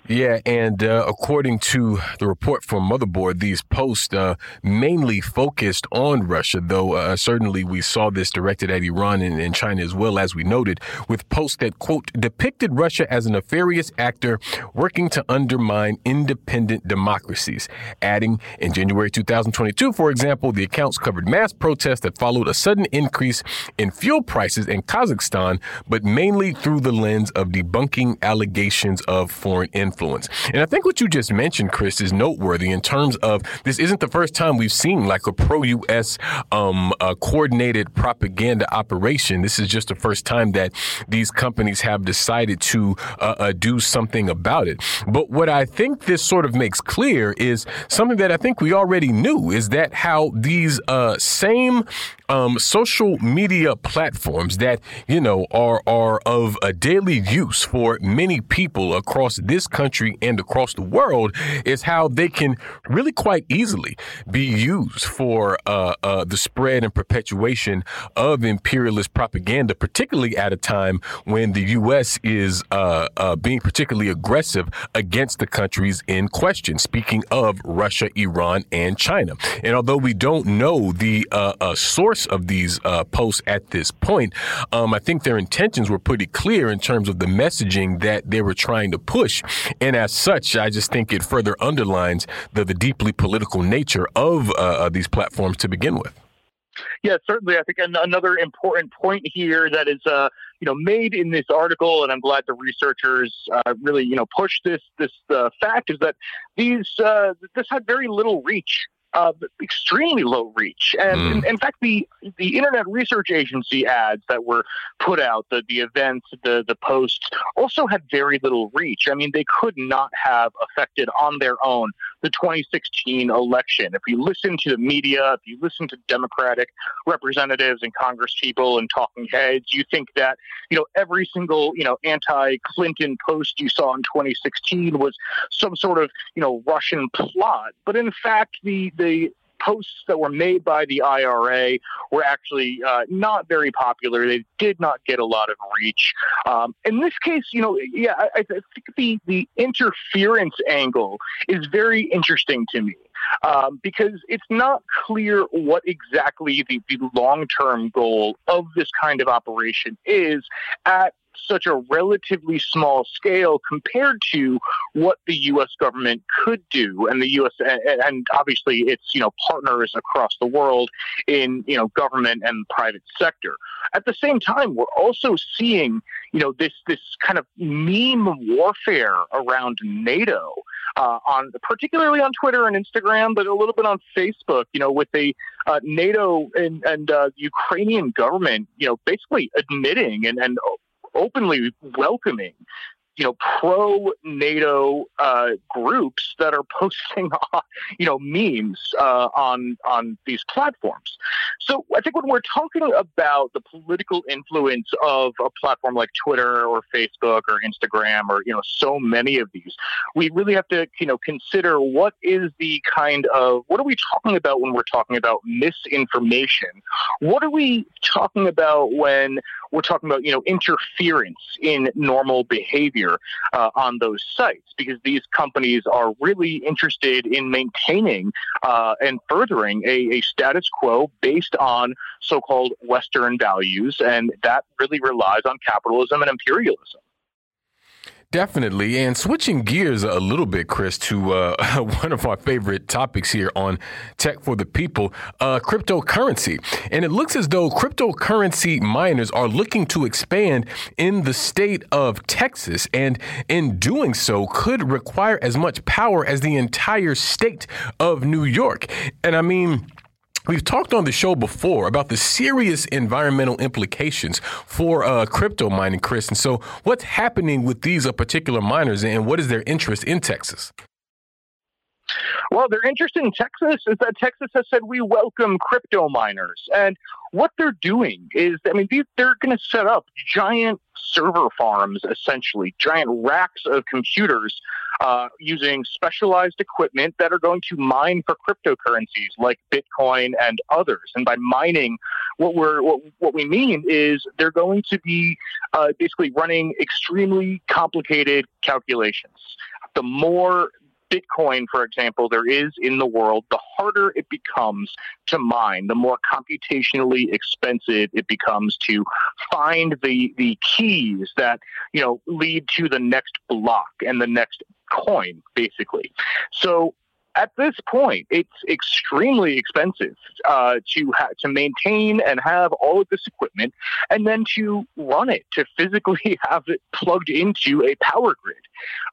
Yeah, and uh, according to the report from Motherboard, these posts uh, mainly focused on Russia, though uh, certainly we saw this directed at Iran and, and, China as well, as we noted, with posts that, quote, depicted Russia as a nefarious actor working to undermine independent democracies. Adding, in January 2022, for example, the accounts covered mass protests that followed a sudden increase in fuel prices in Kazakhstan, but mainly through the lens of debunking allegations of foreign influence. And I think what you just mentioned, Chris, is noteworthy in terms of this isn't the first time we've seen like a pro U.S. Um, uh, coordinated propaganda operation. This is just the first time that these companies have decided to uh, uh, do something about it. But what I think this sort of makes clear is something that I think we already knew is that how these uh, same um, social media platforms that you know are are of a daily use for many people across this country and across the world is how they can really quite easily be used for uh, uh, the spread and perpetuation of imperialist propaganda, particularly at a time when the U.S. is uh, uh, being particularly aggressive against the countries in question. Speaking of Russia, Iran, and China, and although we don't know the uh, uh, source of these posts at this point. Um, I think their intentions were pretty clear in terms of the messaging that they were trying to push. And as such, I just think it further underlines the, the deeply political nature of uh, these platforms to begin with. Yeah, certainly. I think another important point here that is, uh, you know, made in this article, and I'm glad the researchers uh, really, you know, push this this uh, fact is that these uh, this had very little reach uh, extremely low reach. And mm. in, in, fact, the the Internet Research Agency ads that were put out, the the events, the the posts, also had very little reach. I mean, they could not have affected on their own the 2016 election. If you listen to the media, if you listen to Democratic representatives and Congress people and talking heads, you think that you know every single you know anti-Clinton post you saw in 2016 was some sort of you know Russian plot. But in fact, the the posts that were made by the IRA were actually uh, not very popular. They did not get a lot of reach. Um, in this case, you know, yeah, I, I think the the interference angle is very interesting to me um, because it's not clear what exactly the, the long term goal of this kind of operation is at such a relatively small scale compared to what the U.S. government could do, and the U.S. and obviously its you know partners across the world in you know government and private sector. At the same time, we're also seeing you know this this kind of meme warfare around NATO. Uh, on particularly on Twitter and Instagram, but a little bit on Facebook. You know, with the uh, NATO and, and uh, Ukrainian government, you know, basically admitting and, and openly welcoming you know, pro NATO uh, groups that are [LAUGHS] posting, you know, memes uh, on on these platforms. So I think when we're talking about the political influence of a platform like Twitter or Facebook or Instagram or you know so many of these, we really have to you know consider what is the kind of what are we talking about when we're talking about misinformation? What are we talking about when we're talking about you know interference in normal behavior uh, on those sites because these companies are really interested in maintaining uh, and furthering a, a status quo based on so-called Western values, and that really relies on capitalism and imperialism. Definitely. And switching gears a little bit, Chris, to uh, [LAUGHS] one of our favorite topics here on Tech for the People uh, cryptocurrency. And it looks as though cryptocurrency miners are looking to expand in the state of Texas. And in doing so, could require as much power as the entire state of New York. And I mean, We've talked on the show before about the serious environmental implications for uh, crypto mining, Chris. And so, what's happening with these uh, particular miners, and what is their interest in Texas? Well, their interest in Texas is that Texas has said we welcome crypto miners, and what they're doing is, I mean, they're going to set up giant server farms, essentially, giant racks of computers uh, using specialized equipment that are going to mine for cryptocurrencies like Bitcoin and others. And by mining, what we're what, what we mean is they're going to be uh, basically running extremely complicated calculations. The more Bitcoin, for example, there is in the world, the harder it becomes to mine, the more computationally expensive it becomes to find the the keys that you know lead to the next block and the next coin, basically. So at this point, it's extremely expensive uh, to ha- to maintain and have all of this equipment, and then to run it, to physically [LAUGHS] have it plugged into a power grid.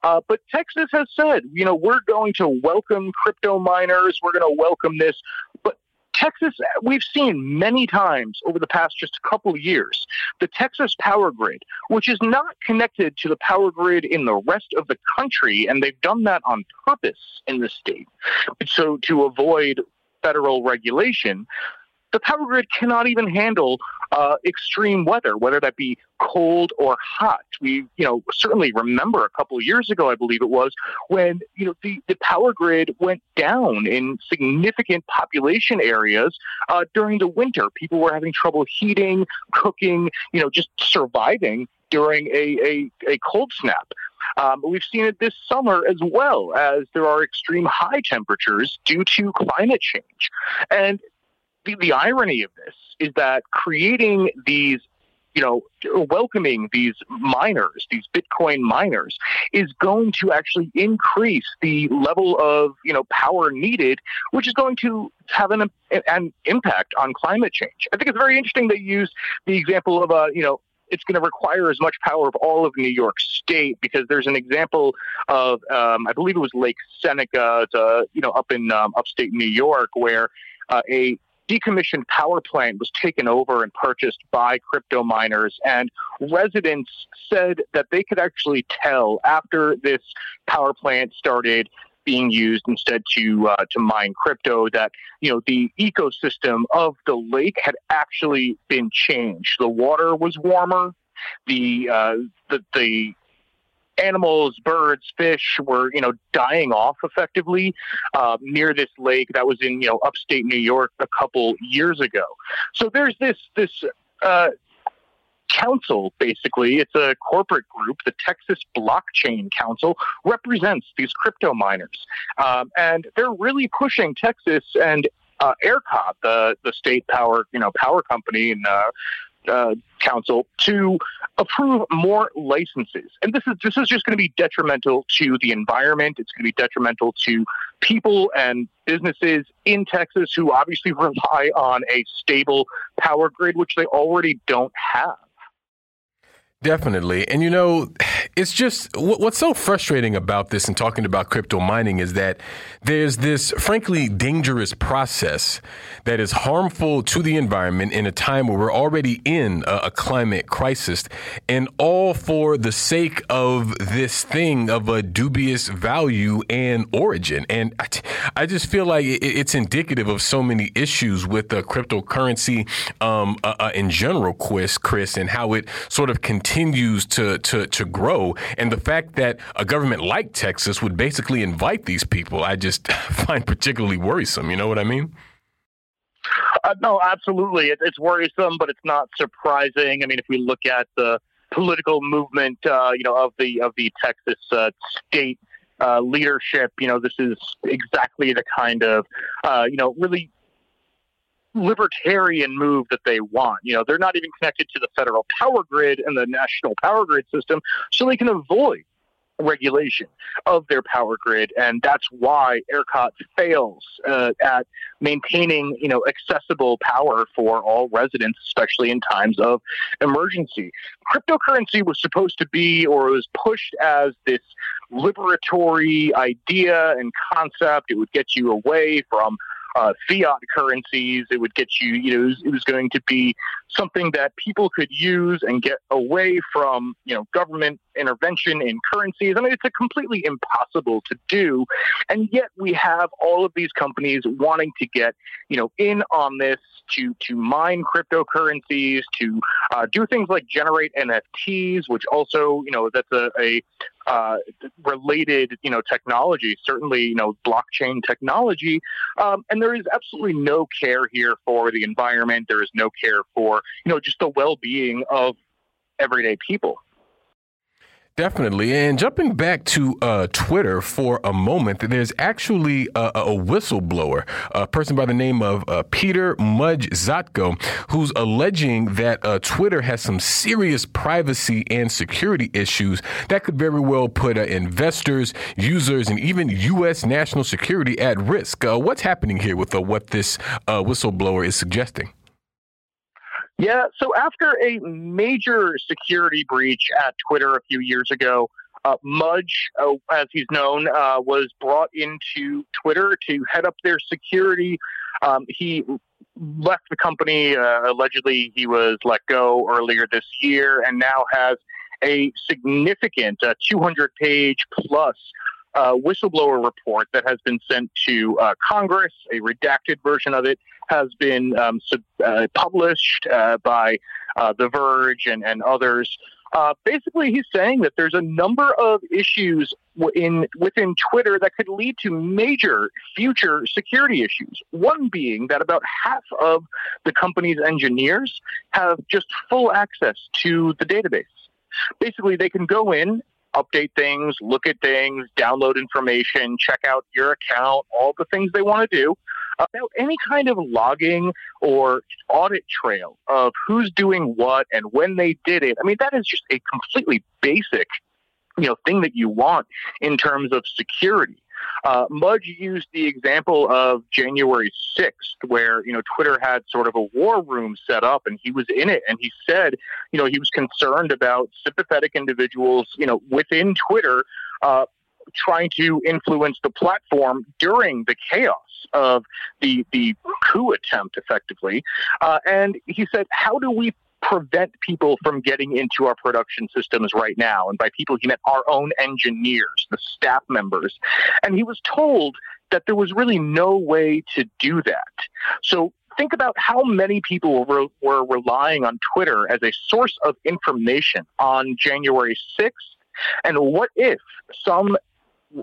Uh, but Texas has said, you know, we're going to welcome crypto miners, we're going to welcome this, but Texas, we've seen many times over the past just a couple of years, the Texas power grid, which is not connected to the power grid in the rest of the country, and they've done that on purpose in the state. So to avoid federal regulation, the power grid cannot even handle uh, extreme weather, whether that be cold or hot. We, you know, certainly remember a couple of years ago, I believe it was, when you know the, the power grid went down in significant population areas uh, during the winter. People were having trouble heating, cooking, you know, just surviving during a, a, a cold snap. Um, we've seen it this summer as well as there are extreme high temperatures due to climate change. And the, the irony of this is that creating these you know, welcoming these miners, these Bitcoin miners, is going to actually increase the level of you know power needed, which is going to have an an impact on climate change. I think it's very interesting they use the example of a you know it's going to require as much power of all of New York State because there's an example of um, I believe it was Lake Seneca, uh, you know, up in um, upstate New York, where uh, a decommissioned power plant was taken over and purchased by crypto miners. And residents said that they could actually tell after this power plant started being used instead to uh, to mine crypto that you know the ecosystem of the lake had actually been changed. The water was warmer. The uh, the the animals, birds, fish were, you know, dying off effectively uh, near this lake that was in, you know, upstate New York a couple years ago. So there's this this uh, council basically. It's a corporate group. The texas blockchain council represents these crypto miners. Um, and they're really pushing texas and uh, ERCOT, the the state power you know power company and uh, uh, council to approve more licenses. And this is this is just going to be detrimental to the environment. It's going to be detrimental to people and businesses in Texas who obviously rely on a stable power grid, which they already don't have. Definitely. And you know, it's just what's so frustrating about this and talking about crypto mining is that there's this frankly dangerous process that is harmful to the environment in a time where we're already in a, climate crisis and all for the sake of this thing of a dubious value and origin. And I, I just feel like it's indicative of so many issues with the cryptocurrency um, uh, uh, in general, Chris, Chris, and how it sort of continues continues to, to, to grow. And the fact that a government like Texas would basically invite these people, I just [LAUGHS] find particularly worrisome. You know what I mean? Uh, no, absolutely. It, it's worrisome, but it's not surprising. I mean, if we look at the political movement, uh, you know, of the of the Texas uh, state uh, leadership, you know, this is exactly the kind of, uh, you know, really libertarian move that they want. You know, they're not even connected to the federal power grid and the national power grid system, so they can avoid regulation of their power grid, and that's why ERCOT fails uh, at maintaining, you know, accessible power for all residents, especially in times of emergency. Cryptocurrency was supposed to be, or was pushed as this liberatory idea and concept. It would get you away from uh, fiat currencies. It would get you, you know, it was, it was, going to be something that people could use and get away from, you know, government intervention in currencies. I mean, it's a completely impossible to do. And yet we have all of these companies wanting to get, you know, in on this to, to mine cryptocurrencies, to uh, do things like generate NFTs, which also, you know, that's a, a uh, related, you know, technology, certainly, you know, blockchain technology. Um, and there is absolutely no care here for the environment. There is no care for, you know, just the well-being of everyday people. Definitely. And jumping back to uh, Twitter for a moment, there's actually a, a, whistleblower, a person by the name of uh, Peter Mudge Zatko, who's alleging that uh, Twitter has some serious privacy and security issues that could very well put uh, investors, users, and even U.S. national security at risk. Uh, what's happening here with uh, what this whistleblower is suggesting? Yeah, so after a major security breach at Twitter a few years ago, uh, Mudge, uh, as he's known, uh, was brought into Twitter to head up their security. Um, he left the company. Uh, allegedly, he was let go earlier this year and now has a significant uh, 200 page plus uh, whistleblower report that has been sent to uh, Congress. A redacted version of it has been um, sub, uh, published uh, by uh, The Verge and, and others. Uh, basically, he's saying that there's a number of issues in within Twitter that could lead to major future security issues. One being that about half of the company's engineers have just full access to the database. Basically, they can go in update things, look at things, download information, check out your account, all the things they want to do about any kind of logging or audit trail of who's doing what and when they did it. I mean, that is just a completely basic, you know, thing that you want in terms of security. Uh, Mudge used the example of January 6th, where you know Twitter had sort of a war room set up, and he was in it, and he said, you know, he was concerned about sympathetic individuals, you know, within Twitter. Uh, trying to influence the platform during the chaos of the the coup attempt, effectively. Uh, and he said, "How do we prevent people from getting into our production systems right now. And by people, he meant our own engineers, the staff members. And he was told that there was really no way to do that. So think about how many people were, were relying on Twitter as a source of information on January 6th And what if some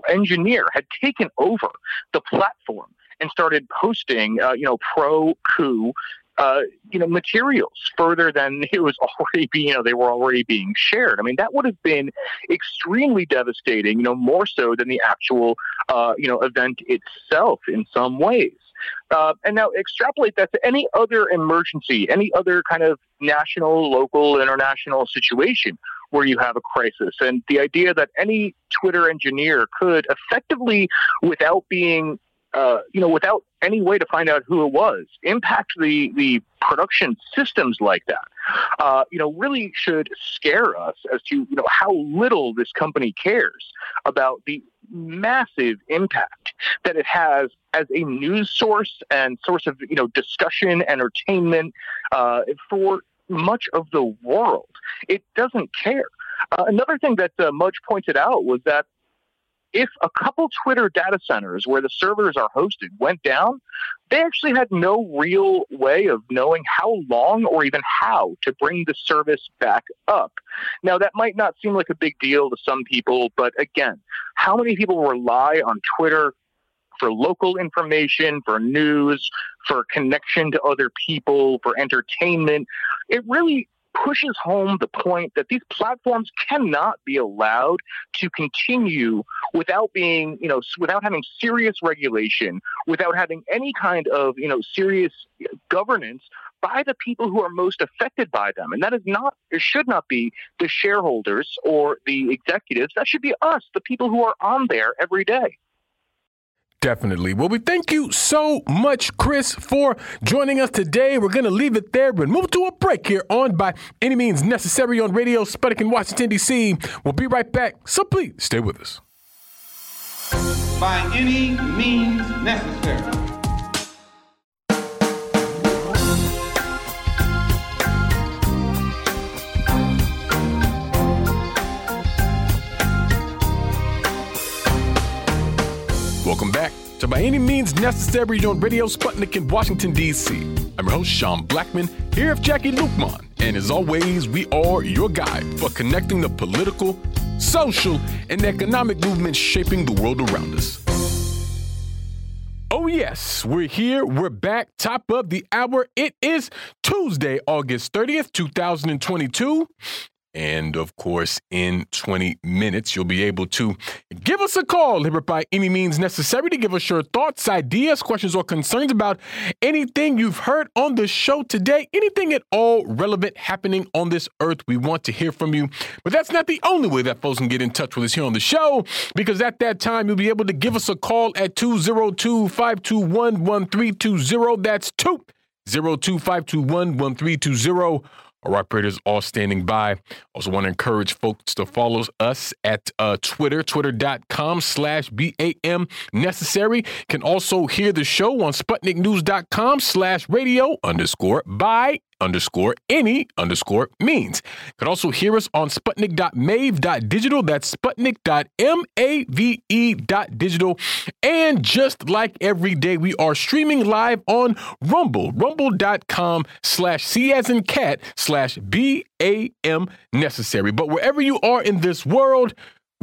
engineer had taken over the platform and started posting, uh, you know, pro coup uh, you know, materials further than [LAUGHS] it was already being, you know, they were already being shared. I mean, that would have been extremely devastating, you know, more so than the actual, uh, you know, event itself in some ways. Uh, and now extrapolate that to any other emergency, any other kind of national, local, international situation where you have a crisis. And the idea that any Twitter engineer could effectively, without being uh, you know, without any way to find out who it was, impact the the production systems like that, uh, you know, really should scare us as to you know how little this company cares about the massive impact that it has as a news source and source of you know discussion, entertainment uh, for much of the world. It doesn't care. Uh, another thing that uh, Mudge pointed out was that if a couple Twitter data centers where the servers are hosted went down, they actually had no real way of knowing how long or even how to bring the service back up. Now, that might not seem like a big deal to some people, but again, how many people rely on Twitter for local information, for news, for connection to other people, for entertainment? It really pushes home the point that these platforms cannot be allowed to continue without being, you know, without having serious regulation, without having any kind of, you know, serious governance by the people who are most affected by them. And that is not, it should not be the shareholders or the executives. That should be us, the people who are on there every day. Definitely. Well, we thank you so much, Chris, for joining us today. We're going to leave it there and move to a break here on By Any Means Necessary on Radio Sputnik in Washington, D.C. We'll be right back, so please stay with us. By any means necessary. Welcome back to By Any Means Necessary on Radio Sputnik in Washington, D.C. I'm your host, Sean Blackmon, here with Jacquie Luqman. And as always, we are your guide for connecting the political, social, and economic movements shaping the world around us. Oh, yes, we're here. We're back. Top of the hour. It is Tuesday, August 30th, 2022. And of course, in 20 minutes, you'll be able to give us a call by any means necessary to give us your thoughts, ideas, questions, or concerns about anything you've heard on the show today, anything at all relevant happening on this earth. We want to hear from you. But that's not the only way that folks can get in touch with us here on the show, because at that time, you'll be able to give us a call at 202 521 1320. That's 202 521 1320 our operators all standing by. Also want to encourage folks to follow us at uh, Twitter, twitter.com slash BAM necessary. Can also hear the show on SputnikNews.com slash radio underscore by underscore any underscore means. You can also hear us on sputnik.mave.digital. That's sputnik.mave.digital. And just like every day, we are streaming live on Rumble, rumble.com slash C as in cat slash B A M necessary. But wherever you are in this world,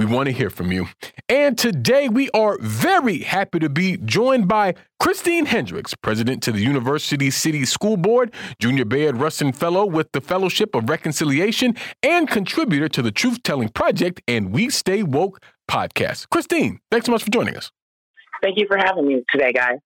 we want to hear from you. And today we are very happy to be joined by Christine Hendricks, president to the University City School Board, Junior Bayard Rustin Fellow with the Fellowship of Reconciliation, and contributor to the Truth Telling Project and We Stay Woke podcast. Christine, thanks so much for joining us. Thank you for having me today, guys.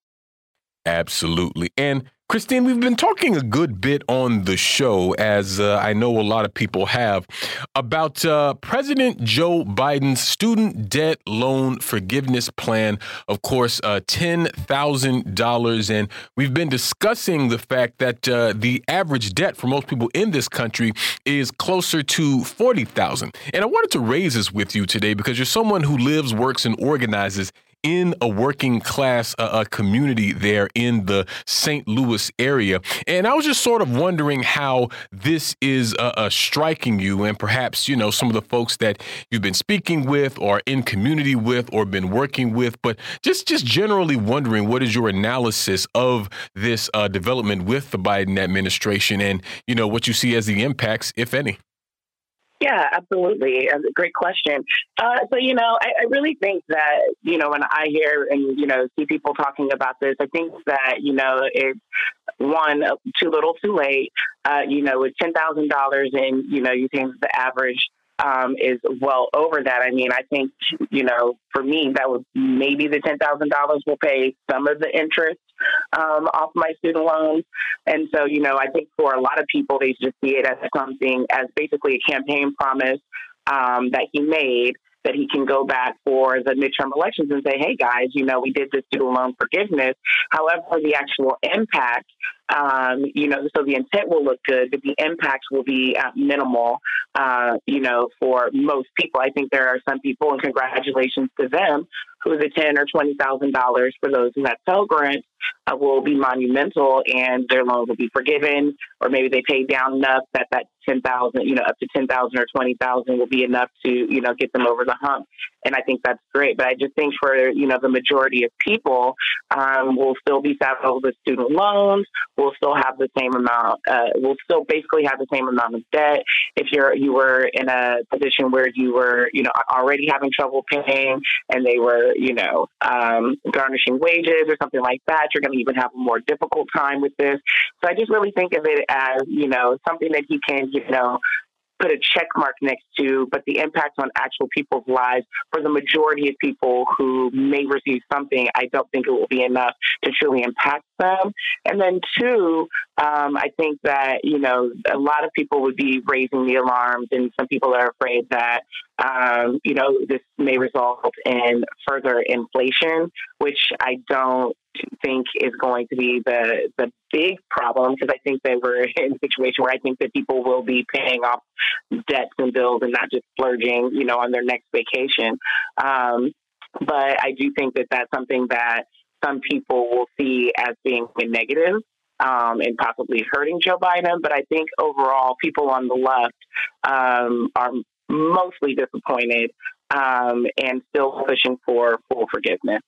Absolutely. And Christine, we've been talking a good bit on the show, as uh, I know a lot of people have, about uh, President Joe Biden's student debt loan forgiveness plan. Of course, uh, $10,000. And we've been discussing the fact that uh, the average debt for most people in this country is closer to 40,000. And I wanted to raise this with you today because you're someone who lives, works, and organizes in a working class community there in the St. Louis area. And I was just sort of wondering how this is uh, uh, striking you and perhaps, you know, some of the folks that you've been speaking with or in community with or been working with, but just, just generally wondering what is your analysis of this uh, development with the Biden administration and, you know, what you see as the impacts, if any. Yeah, absolutely. Great question. Uh, so, you know, I, I, really think that, you know, when I hear and, you know, see people talking about this, I think that, you know, it's one, too little, too late. Uh, you know, with $10,000 and, you know, you think the average um, is well over that. I mean, I think, you know, for me, that was maybe the $10,000 will pay some of the interest um, off my student loans. And so, you know, I think for a lot of people, they just see it as something, as basically a campaign promise um, that he made that he can go back for the midterm elections and say, hey, guys, you know, we did this student loan forgiveness. However, the actual impact, um, you know, so the intent will look good, but the impacts will be uh, minimal, uh, you know, for most people. I think there are some people, and congratulations to them, who the ten or twenty thousand dollars for those who have Pell Grants uh, will be monumental, and their loan will be forgiven, or maybe they pay down enough that that ten thousand, you know, up to ten thousand or twenty thousand will be enough to you know get them over the hump. And I think that's great. But I just think for you know the majority of people, um, will still be saddled with student loans. We'll still have the same amount. Uh, we'll still basically have the same amount of debt. If you're you were in a position where you were you know already having trouble paying, and they were you know um, garnishing wages or something like that, you're going to even have a more difficult time with this. So I just really think of it as you know something that you can you know put a check mark next to, but the impact on actual people's lives for the majority of people who may receive something, I don't think it will be enough to truly impact them. And then two, um, I think that, you know, a lot of people would be raising the alarms and some people are afraid that, um, you know, this may result in further inflation, which I don't think is going to be the the big problem because I think that we're [LAUGHS] in a situation where I think that people will be paying off debts and bills and not just splurging, you know, on their next vacation. Um, but I do think that that's something that some people will see as being a negative um, and possibly hurting Joe Biden. But I think overall, people on the left um, are mostly disappointed um, and still pushing for full forgiveness.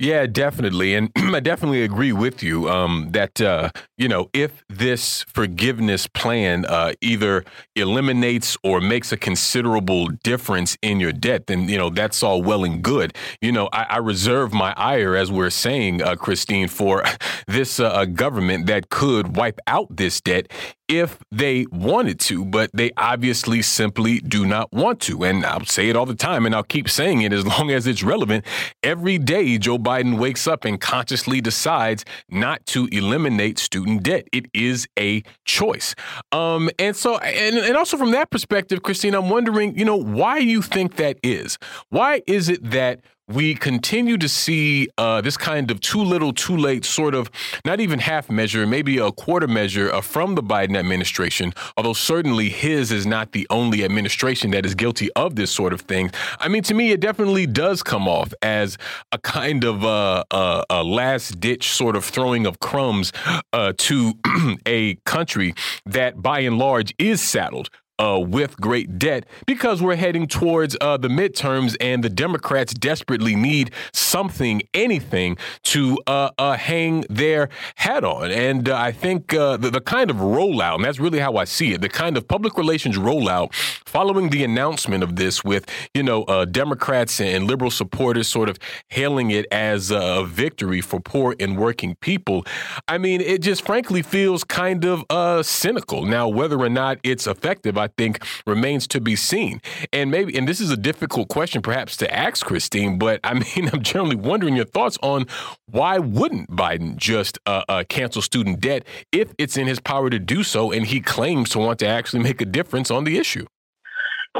Yeah, definitely. And [CLEARS THROAT] I definitely agree with you um, that, uh, you know, if this forgiveness plan uh, either eliminates or makes a considerable difference in your debt, then, you know, that's all well and good. You know, I, I reserve my ire, as we're saying, uh, Christine, for [LAUGHS] this uh, government that could wipe out this debt if they wanted to, but they obviously simply do not want to. And I'll say it all the time, and I'll keep saying it as [LAUGHS] long as it's relevant. Every day, Joe Biden wakes up and consciously decides not to eliminate student debt. It is a choice. Um, and so, and, and also from that perspective, Christine, I'm wondering, you know, why you think that is. Why is it that we continue to see uh, this kind of too little, too late sort of not even half measure, maybe a quarter measure uh, from the Biden administration, although certainly his is not the only administration that is guilty of this sort of thing. I mean, to me, it definitely does come off as a kind of uh, a, last ditch sort of throwing of crumbs uh, to [CLEARS THROAT] a country that by and large is saddled uh, with great debt because we're heading towards uh, the midterms and the Democrats desperately need something, anything to uh, uh hang their hat on. And uh, I think uh, the, the, kind of rollout, and that's really how I see it, the kind of public relations rollout following the announcement of this with, you know, Democrats and liberal supporters sort of hailing it as a victory for poor and working people. I mean, it just frankly feels kind of cynical. Now, whether or not it's effective, I I think remains to be seen. And maybe, and this is a difficult question perhaps to ask Christine, but I [LAUGHS] mean, I'm generally wondering your thoughts on why wouldn't Biden just uh, uh, cancel student debt if it's in his power to do so and he claims to want to actually make a difference on the issue?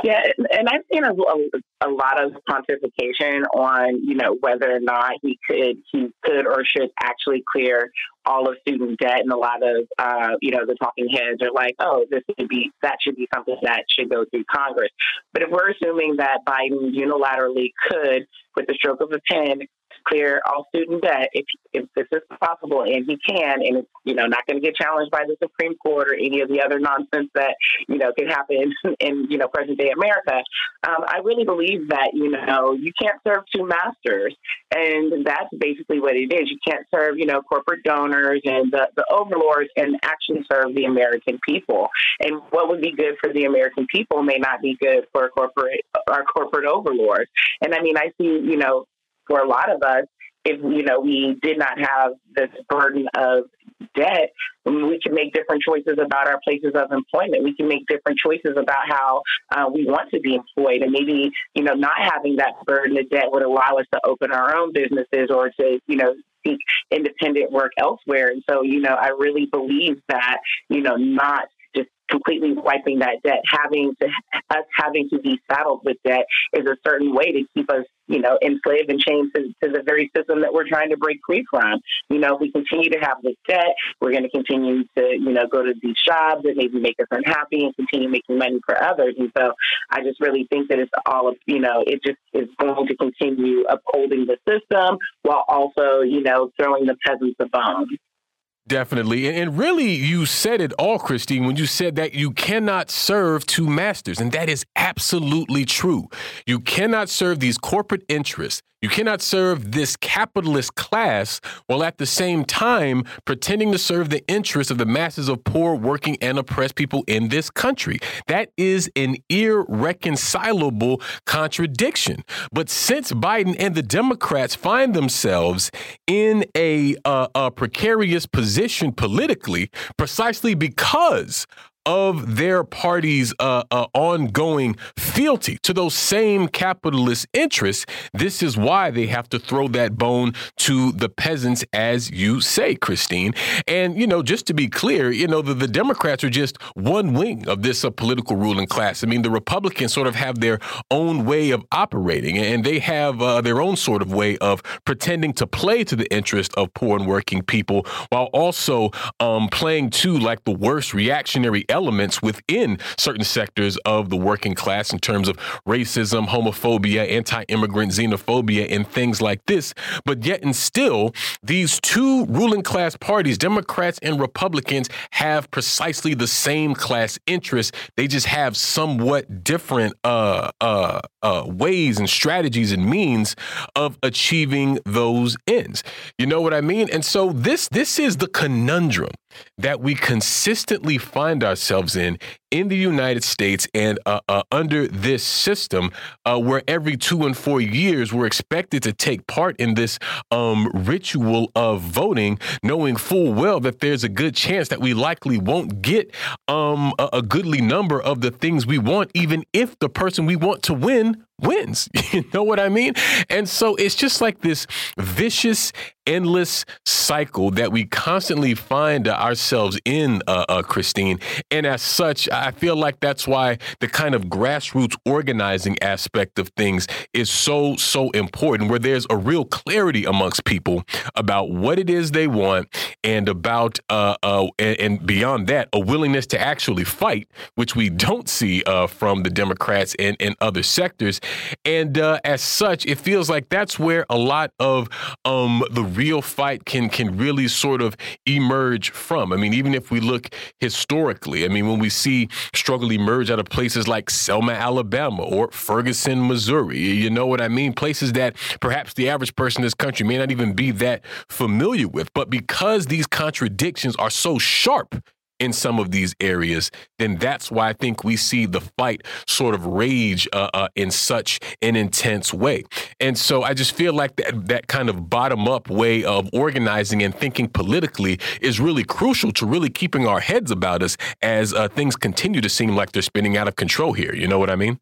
Yeah, and I've seen a, a, lot of pontification on you know whether or not he could he could or should actually clear all of student debt, and a lot of uh, you know the talking heads are like, oh, this should be that should be something that should go through Congress. But if we're assuming that Biden unilaterally could, with the stroke of a pen, clear all student debt if, if this is possible, and he can, and it's you know not going to get challenged by the Supreme Court or any of the other nonsense that you know can happen [LAUGHS] in you know present day America. Um, I really believe that you know you can't serve two masters, and that's basically what it is. You can't serve you know corporate donors and the, the overlords and actually serve the American people. And what would be good for the American people may not be good for corporate our corporate overlords. And I mean, I see you know for a lot of us, if you know we did not have this burden of debt, we can make different choices about our places of employment. We can make different choices about how uh, we want to be employed, and maybe you know not having that burden of debt would allow us to open our own businesses or to you know seek independent work elsewhere. And so you know I really believe that you know not completely wiping that debt, having to us having to be saddled with debt is a certain way to keep us, you know, enslaved and chained to, to the very system that we're trying to break free from. You know, if we continue to have this debt, we're going to continue to, you know, go to these jobs that maybe make us unhappy and continue making money for others. And so I just really think that it's all of, you know, it just is going to continue upholding the system while also, you know, throwing the peasants a bone. Definitely. And really, you said it all, Christine, when you said that you cannot serve two masters. And that is absolutely true. You cannot serve these corporate interests you cannot serve this capitalist class while at the same time pretending to serve the interests of the masses of poor, working, and oppressed people in this country. That is an irreconcilable contradiction. But since Biden and the Democrats find themselves in a, uh, a precarious position politically, precisely because of their party's uh, uh, ongoing fealty to those same capitalist interests, this is why they have to throw that bone to the peasants, as you say, Christine. And, you know, just to be clear, you know, the, the Democrats are just one wing of this uh, political ruling class. I mean, the Republicans sort of have their own way of operating, and they have uh, their own sort of way of pretending to play to the interest of poor and working people while also um, playing to like the worst reactionary elements within certain sectors of the working class in terms of racism, homophobia, anti immigrant xenophobia, and things like this. But yet, and still, these two ruling class parties, Democrats and Republicans, have precisely the same class interests. They just have somewhat different uh, uh, uh, ways and strategies and means of achieving those ends. You know what I mean? And so this this is the conundrum that we consistently find ourselves in in the United States and uh, uh, under this system, uh, where every two and four years we're expected to take part in this um, ritual of voting, knowing full well that there's a good chance that we likely won't get um, a, a goodly number of the things we want, even if the person we want to win wins. [LAUGHS] You know what I mean? And so it's just like this vicious, endless cycle that we constantly find ourselves in, uh, uh, Christine. And as such, I feel like that's why the kind of grassroots organizing aspect of things is so, so important, where there's a real clarity amongst people about what it is they want and about, uh, uh and, and, beyond that, a willingness to actually fight, which we don't see uh, from the Democrats and, and other sectors. And uh, as such, it feels like that's where a lot of um, the real fight can can really sort of emerge from. I mean, even if we look historically, I mean, when we see struggle emerge out of places like Selma, Alabama, or Ferguson, Missouri, you know what I mean? Places that perhaps the average person in this country may not even be that familiar with. But because these contradictions are so sharp in some of these areas, then that's why I think we see the fight sort of rage uh, uh, in such an intense way. And so I just feel like that that kind of bottom up way of organizing and thinking politically is really crucial to really keeping our heads about us as uh, things continue to seem like they're spinning out of control here. You know what I mean?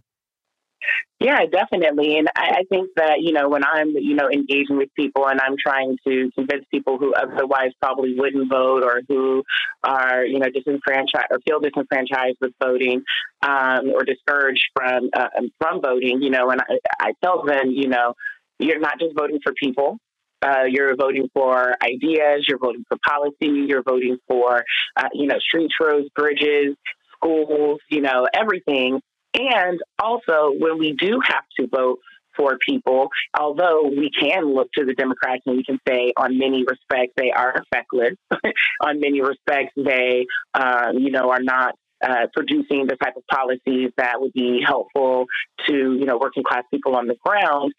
Yeah, definitely. And I, I, think that, you know, when I'm, you know, engaging with people and I'm trying to convince people who otherwise probably wouldn't vote or who are, you know, disenfranchised or feel disenfranchised with voting um, or discouraged from, uh, from voting, you know, and I, I tell them, you know, you're not just voting for people, uh, you're voting for ideas. You're voting for policy. You're voting for, uh, you know, streets, roads, bridges, schools. You know, everything. And also, when we do have to vote for people. Although we can look to the Democrats and we can say, on many respects, they are feckless. [LAUGHS] on many respects, they, um, you know, are not uh, producing the type of policies that would be helpful to you know working class people on the ground.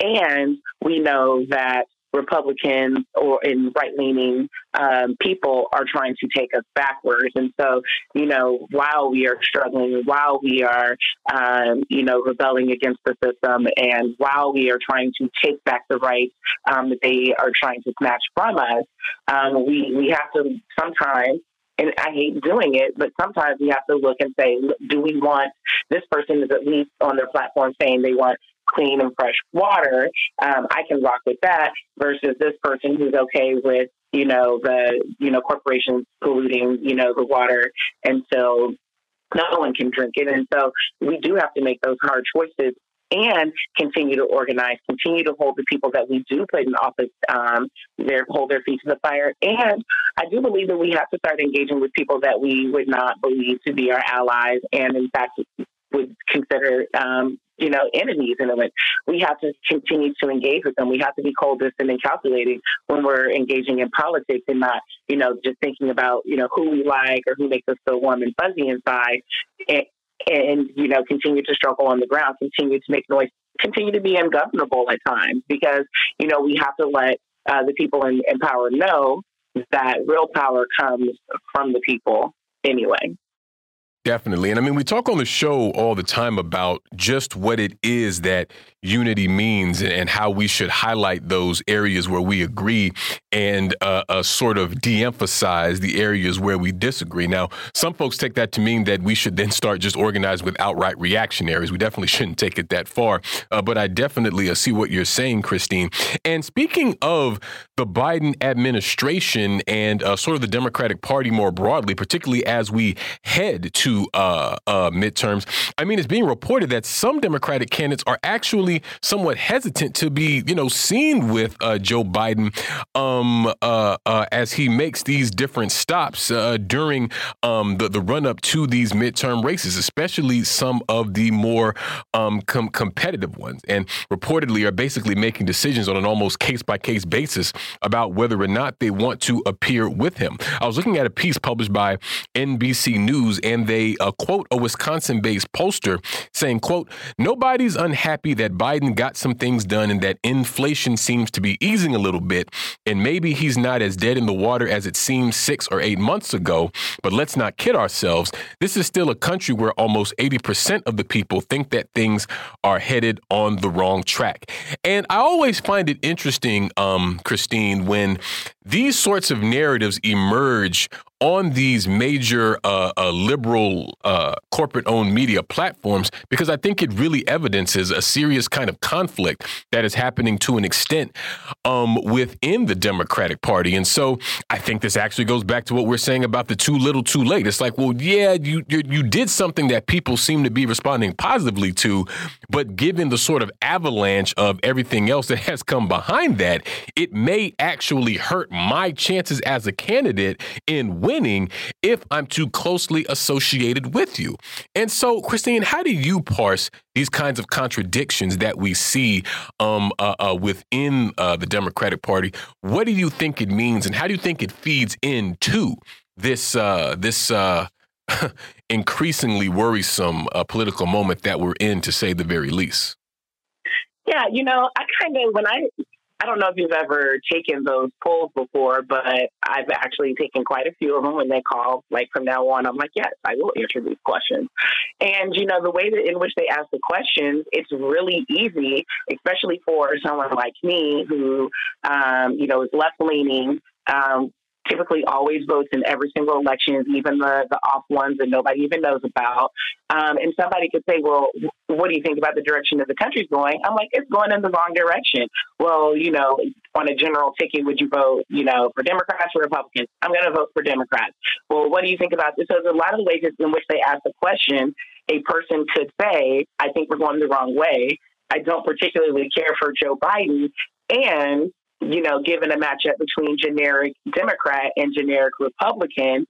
And we know that Republicans or in right leaning um, people are trying to take us backwards. And so, you know, while we are struggling, while we are, um, you know, rebelling against the system, and while we are trying to take back the rights um, that they are trying to snatch from us, um, we, we have to sometimes and I hate doing it, but sometimes we have to look and say, do we want this person is at least on their platform saying they want clean and fresh water, um, I can rock with that versus this person who's okay with, you know, the, you know, corporations polluting, you know, the water until no one can drink it. And so we do have to make those hard choices and continue to organize, continue to hold the people that we do put in office, um, their hold their feet to the fire. And I do believe that we have to start engaging with people that we would not believe to be our allies, and in fact would consider um, you know, enemies in it. We have to continue to engage with them. We have to be cold, distant, and calculating when we're engaging in politics and not, you know, just thinking about, you know, who we like or who makes us feel warm and fuzzy inside. And, and you know, continue to struggle on the ground, continue to make noise, continue to be ungovernable at times because, you know, we have to let uh, the people in, in power know that real power comes from the people anyway. Definitely. And I mean, we talk on the show all the time about just what it is that unity means and how we should highlight those areas where we agree and uh, uh, sort of de emphasize the areas where we disagree. Now, some folks take that to mean that we should then start just organizing with outright reactionaries. We definitely shouldn't take it that far. Uh, but I definitely uh, see what you're saying, Christine. And speaking of the Biden administration and uh, sort of the Democratic Party more broadly, particularly as we head to to uh, uh, midterms. I mean, it's being reported that some Democratic candidates are actually somewhat hesitant to be, you know, seen with uh, Joe Biden um, uh, uh, as he makes these different stops uh, during um, the, the run up to these midterm races, especially some of the more um, com- competitive ones. And reportedly are basically making decisions on an almost case by case basis about whether or not they want to appear with him. I was looking at a piece published by NBC News, and they a, quote a Wisconsin-based poster saying, "quote Nobody's unhappy that Biden got some things done and that inflation seems to be easing a little bit, and maybe he's not as dead in the water as it seemed six or eight months ago. But let's not kid ourselves. This is still a country where almost 80% of the people think that things are headed on the wrong track." And I always find it interesting, um, Christine, when these sorts of narratives emerge on these major uh, uh, liberal uh, corporate owned media platforms because I think it really evidences a serious kind of conflict that is happening to an extent um, within the Democratic Party. And so I think this actually goes back to what we're saying about the too little too late. It's like, well, yeah, you, you, you did something that people seem to be responding positively to, but given the sort of avalanche of everything else that [LAUGHS] has come behind that, it may actually hurt my chances as a candidate in winning if I'm too closely associated with you. And so, Christine, how do you parse these kinds of contradictions that we see um, uh, uh, within uh, the Democratic Party? What do you think it means, and how do you think it feeds into this uh, this uh, [LAUGHS] increasingly worrisome uh, political moment that we're in, to say the very least? Yeah, you know, I kind of when I I don't know if you've ever taken those polls before, but I've actually taken quite a few of them when they call. Like from now on, I'm like, yes, I will answer these questions. And you know, the way that in which they ask the questions, it's really easy, especially for someone like me who, um, you know, is left leaning. Um, typically always votes in every single election, even the, the off ones that nobody even knows about. Um, and somebody could say, well, what do you think about the direction that the country's going? I'm like, it's going in the wrong direction. Well, you know, on a general ticket, would you vote, you know, for Democrats or Republicans? I'm going to vote for Democrats. Well, what do you think about this? So there's a lot of ways in which they ask the question. A person could say, I think we're going the wrong way. I don't particularly care for Joe Biden. And you know, given a matchup between generic Democrat and generic Republican,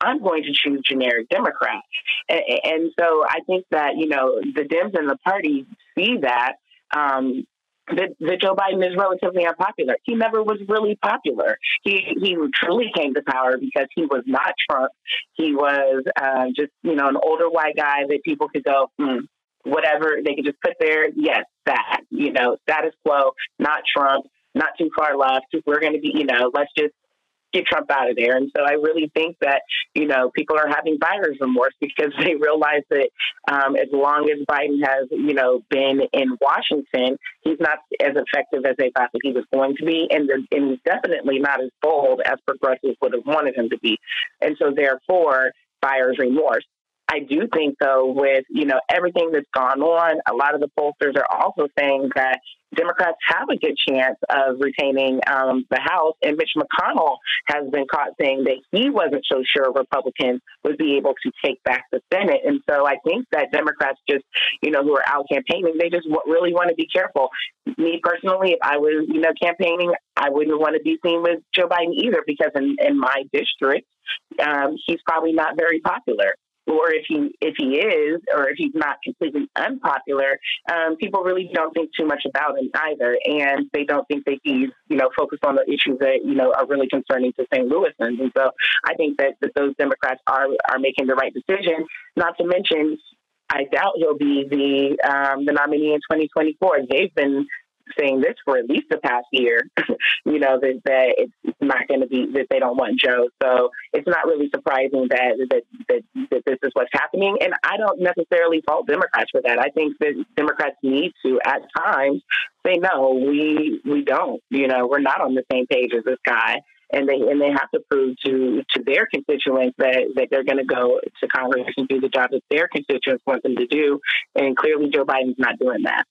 I'm going to choose generic Democrat. And, and, so I think that, you know, the Dems and the party see that um, that, that Joe Biden is relatively unpopular. He never was really popular. He he truly came to power because he was not Trump. He was uh, just you know an older white guy that people could go hmm, whatever they could just put there. Yes, that you know status quo, not Trump, not too far left. We're going to be you know let's just get Trump out of there. And so I really think that, you know, people are having buyer's remorse because [LAUGHS] they realize that um, as long as Biden has, you know, been in Washington, he's not as effective as they thought that he was going to be. And, and he's definitely not as bold as progressives would have wanted him to be. And so therefore, buyer's remorse. I do think, though, with you know everything that's gone on, a lot of the pollsters are also saying that Democrats have a good chance of retaining um, the House. And Mitch McConnell has been caught saying that he wasn't so sure Republicans would be able to take back the Senate. And so I think that Democrats just, you know, who are out campaigning, they just really want to be careful. Me personally, if I was, you know, campaigning, I wouldn't want to be seen with Joe Biden either because in, in my district, um, he's probably not very popular or if he if he is, or if he's not completely unpopular, um, people really don't think too much about him either, and they don't think that he's you know focused on the issues that you know are really concerning to St. Louisans. And so I think that, that those Democrats are are making the right decision. Not to mention I doubt he'll be the um, the nominee in 2024. They've been saying this for at least the past year, [LAUGHS] you know, that, that it's not going to be, that they don't want Joe. So it's not really surprising that, that, that, that this is what's happening. And I don't necessarily fault Democrats for that. I think that Democrats need to, at times, say, no, we, we don't, you know, we're not on the same page as this guy and they and they have to prove to to their constituents that that they're going to go to Congress and do the job that their constituents want them to do. And clearly, Joe Biden's not doing that.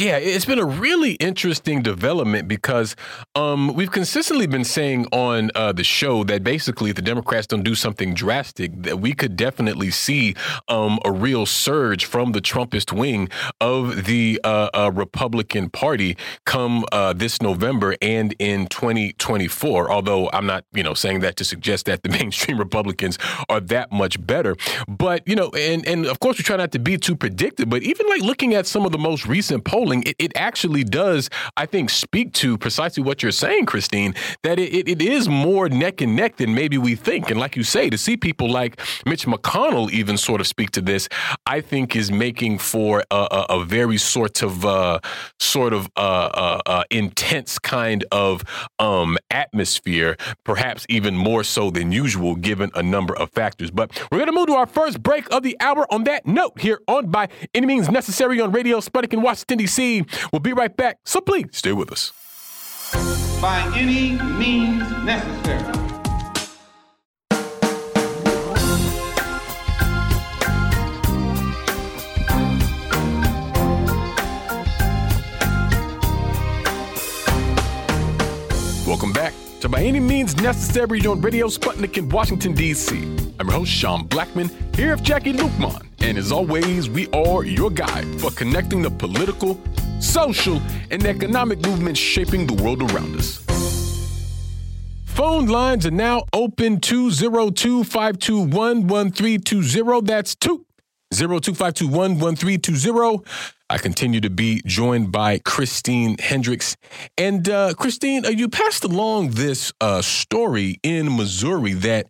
Yeah, it's been a really interesting development because um, we've consistently been saying on uh, the show that basically, if the Democrats don't do something drastic, that we could definitely see um, a real surge from the Trumpist wing of the uh, uh, Republican Party come uh, this November and in 2024. Although I'm not, you know, saying that to suggest that the [LAUGHS] mainstream Republicans are that much better, but you know, and and of course we try not to be too predictive. But even like looking at some of the most recent polls it, it actually does, I think, speak to precisely what you're saying, Christine, that it, it is more neck and neck than maybe we think. And like you say, to see people like Mitch McConnell even sort of speak to this, I think is making for a, a, a very sort of uh, sort of uh, uh, uh intense kind of um, atmosphere, perhaps even more so than usual, given a number of factors. But we're going to move to our first break of the hour on that note here on By Any Means Necessary on Radio Sputnik in Washington, D.C. We'll be right back, so please stay with us. By any means necessary. Welcome back to By Any Means Necessary on Radio Sputnik in Washington, D.C. I'm your host, Sean Blackmon, here with Jacquie Luqman. And as always, we are your guide for connecting the political, social, and economic movements shaping the world around us. Phone lines are now open 202 521 1320. That's 202 521 1320. I continue to be joined by Christine Hendricks. And uh, Christine, you passed along this uh, story in Missouri that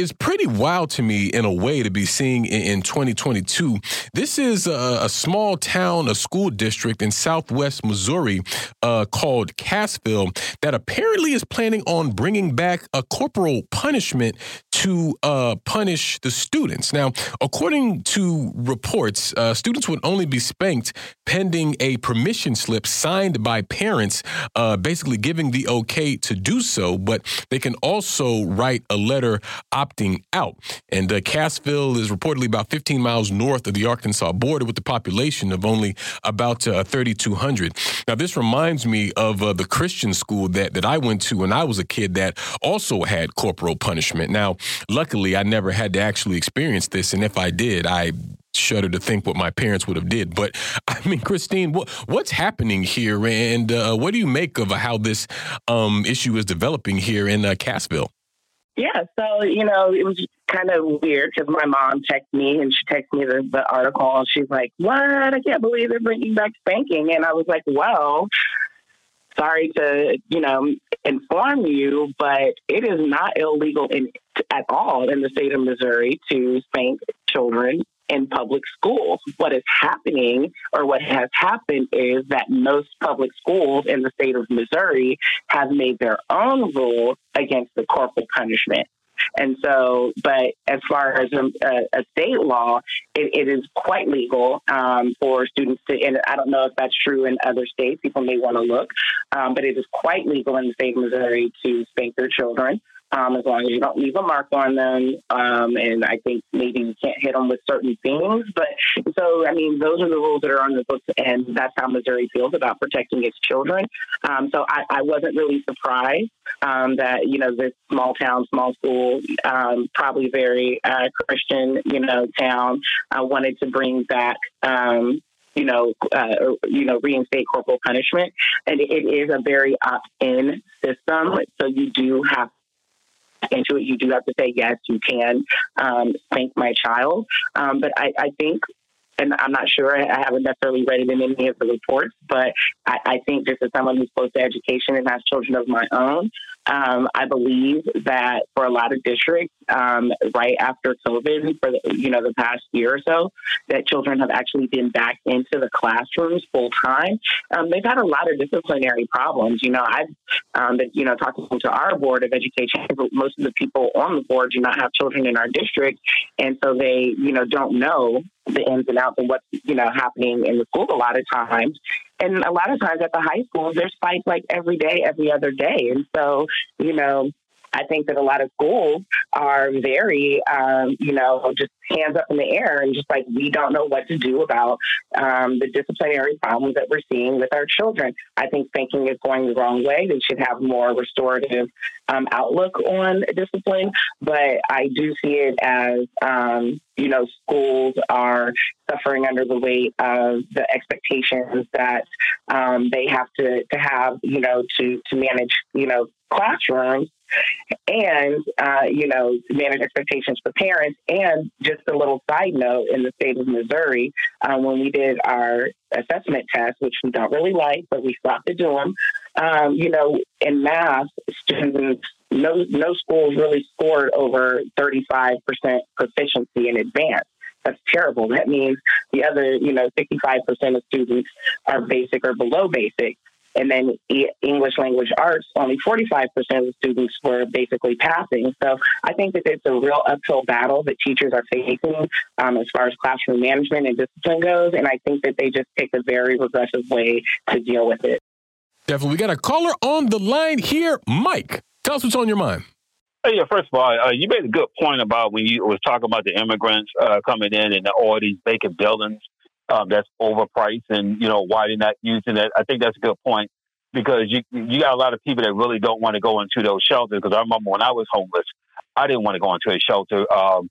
is pretty wild to me in a way to be seeing in, 2022. This is a, a, small town, a school district in southwest Missouri uh, called Cassville that apparently is planning on bringing back a corporal punishment to uh, punish the students. Now, according to reports, uh, students would only be spanked pending a permission slip signed by parents, uh, basically giving the okay to do so, but they can also write a letter opting out. And uh, Cassville is reportedly about 15 miles north of the Arkansas border with a population of only about uh, 3,200. Now, this reminds me of uh, the Christian school that, that I went to when I was a kid that also had corporal punishment. Now, luckily, I never had to actually experience this. And if I did, I shudder to think what my parents would have did. But I mean, Christine, what, what's happening here, and uh, what do you make of how this um, issue is developing here in uh, Cassville? Yeah, so you know, it was kind of weird because my mom texted me and she texted me the, the article and she's like, "What? I can't believe they're bringing back spanking." And I was like, "Well, sorry to you know inform you, but it is not illegal in at all in the state of Missouri to spank children in public schools. What is happening or what has happened is that most public schools in the state of Missouri have made their own rule against the corporal punishment. And so, but as far as a, a state law, it, it is quite legal um, for students to, and I don't know if that's true in other states, people may want to look, um, but it is quite legal in the state of Missouri to spank their children um, as long as you don't leave a mark on them. Um, and I think maybe you can't hit them with certain things. But so, I mean, those are the rules that are on the books, and that's how Missouri feels about protecting its children. Um, so I, I, wasn't really surprised um, that, you know, this small town, small school, um, probably very uh, Christian, you know, town uh, wanted to bring back um, you know, uh, you know, reinstate corporal punishment, and it is a very opt-in system. So you do have into it, you do have to say, yes, you can um, spank my child. Um, but I, I think and I'm not sure. I haven't necessarily read it in any of the reports, but I, I think just as someone who's close to education and has children of my own, um, I believe that for a lot of districts, um, right after COVID, for the, you know the past year or so, that children have actually been back into the classrooms full time. Um, they've had a lot of disciplinary problems. You know, I've um, you know talking to our board of education. Most of the people on the board do not have children in our district, and so they you know don't know the ins and outs and what's you know happening in the school a lot of times and a lot of times at the high schools there's fights like every day every other day. And so you know I think that a lot of schools are very, um, you know, just hands up in the air and just like we don't know what to do about um, the disciplinary problems that we're seeing with our children. I think thinking is going the wrong way. They should have more restorative um, outlook on discipline, but I do see it as, um, you know, schools are suffering under the weight of the expectations that um, they have to, to have, you know, to, to manage, you know, classrooms and uh, you know manage expectations for parents and just a little side note in the state of missouri uh, when we did our assessment test which we don't really like but we stopped to do them um, you know in math students no no schools really scored over 35% proficiency in advance that's terrible. That means the other, you know, 65% of students are basic or below basic. And then English language arts, only 45% of the students were basically passing. So I think that it's a real uphill battle that teachers are facing um, as far as classroom management and discipline goes. And I think that they just take a very regressive way to deal with it. Definitely. We got a caller on the line here. Mike, tell us what's on your mind. Hey, yeah, first of all, uh, you made a good point about when you was talking about the immigrants uh, coming in and all these vacant buildings um, that's overpriced and you know why they're not using it. I think that's a good point because you you got a lot of people that really don't want to go into those shelters. Because I remember when I was homeless, I didn't want to go into a shelter. Um,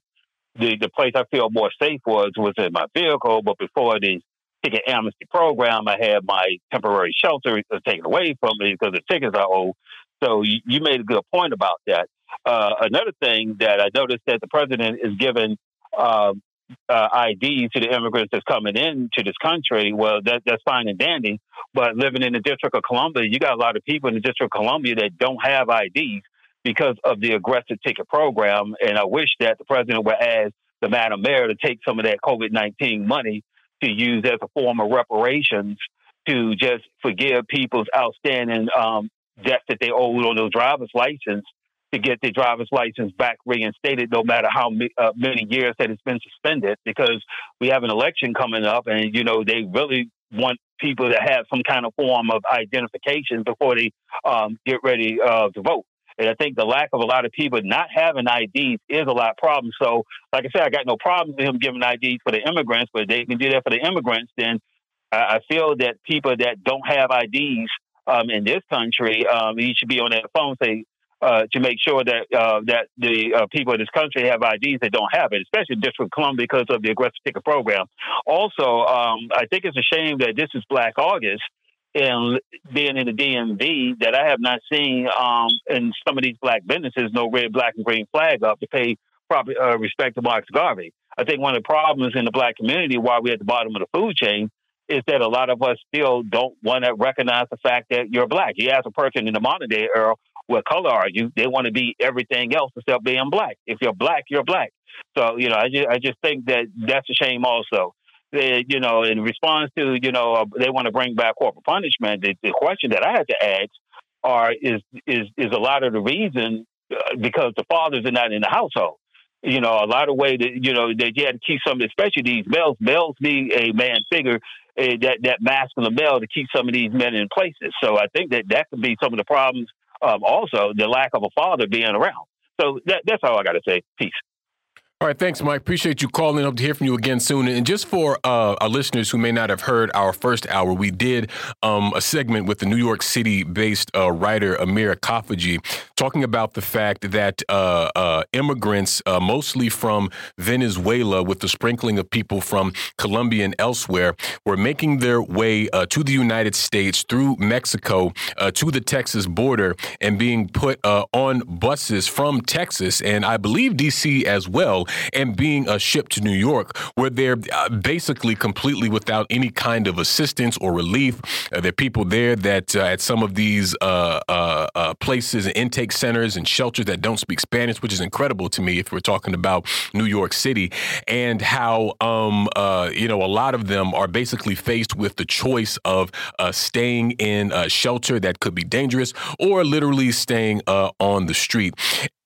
the the place I feel more safe was was in my vehicle, but before the ticket amnesty program, I had my temporary shelter taken away from me because the tickets I old. So you, you made a good point about that. Uh, another thing that I noticed that the president is giving um, uh, ID to the immigrants that's coming into this country, well, that, that's fine and dandy. But living in the District of Columbia, you got a lot of people in the District of Columbia that don't have IDs because of the aggressive ticket program. And I wish that the president would ask the Madam Mayor to take some of that COVID 19 money to use as a form of reparations to just forgive people's outstanding um, debt that they owed on their driver's license to get their driver's license back reinstated, no matter how uh, many years that it's been suspended, because we have an election coming up, and you know they really want people to have some kind of form of identification before they um, get ready uh, to vote. And I think the lack of a lot of people not having IDs is a lot of problems. So, like I said, I got no problem with him giving IDs for the immigrants, but they can do that for the immigrants. Then I feel that people that don't have IDs um, in this country, um, you should be on that phone say, uh, to make sure that uh, that the uh, people in this country have IDs that don't have it, especially District Columbia because of the aggressive ticket program. Also, um, I think it's a shame that this is Black August, and being in the DMV that I have not seen um, in some of these black businesses no red, black, and green flag up to pay proper uh, respect to Marcus Garvey. I think one of the problems in the black community, why we're at the bottom of the food chain, is that a lot of us still don't want to recognize the fact that you're black. You ask a person in the modern day era, what color are you? They want to be everything else except being black. If you're black, you're black. So, you know, I just, I just think that that's a shame also. They, you know, in response to, you know, uh, they want to bring back corporal punishment, the, the question that I had to ask are, is, is, is a lot of the reason uh, because the fathers are not in the household you know, a lot of way that you know you had to keep some, especially these males. Males need a man figure, uh, that that masculine male to keep some of these men in places. So I think that that could be some of the problems. Um, also, the lack of a father being around. So that, that's all I got to say. Peace. All right, thanks, Mike. Appreciate you calling. Hope to hear from you again soon. And just for uh, our listeners who may not have heard our first hour, we did um, a segment with the New York City-based uh, writer Amir Khafagy talking about the fact that uh, uh immigrants, uh, mostly from Venezuela, with the sprinkling of people from Colombia and elsewhere, were making their way uh, to the United States through Mexico to the Texas border and being put on buses from Texas and I believe D.C. as well and being uh, shipped to New York, where they're uh, basically completely without any kind of assistance or relief. Uh, there are people there that uh, at some of these uh, places and intake centers and shelters that don't speak Spanish, which is incredible to me if we're talking about New York City, and how um, you know a lot of them are basically faced with the choice of staying in a shelter that could be dangerous or literally staying on the street.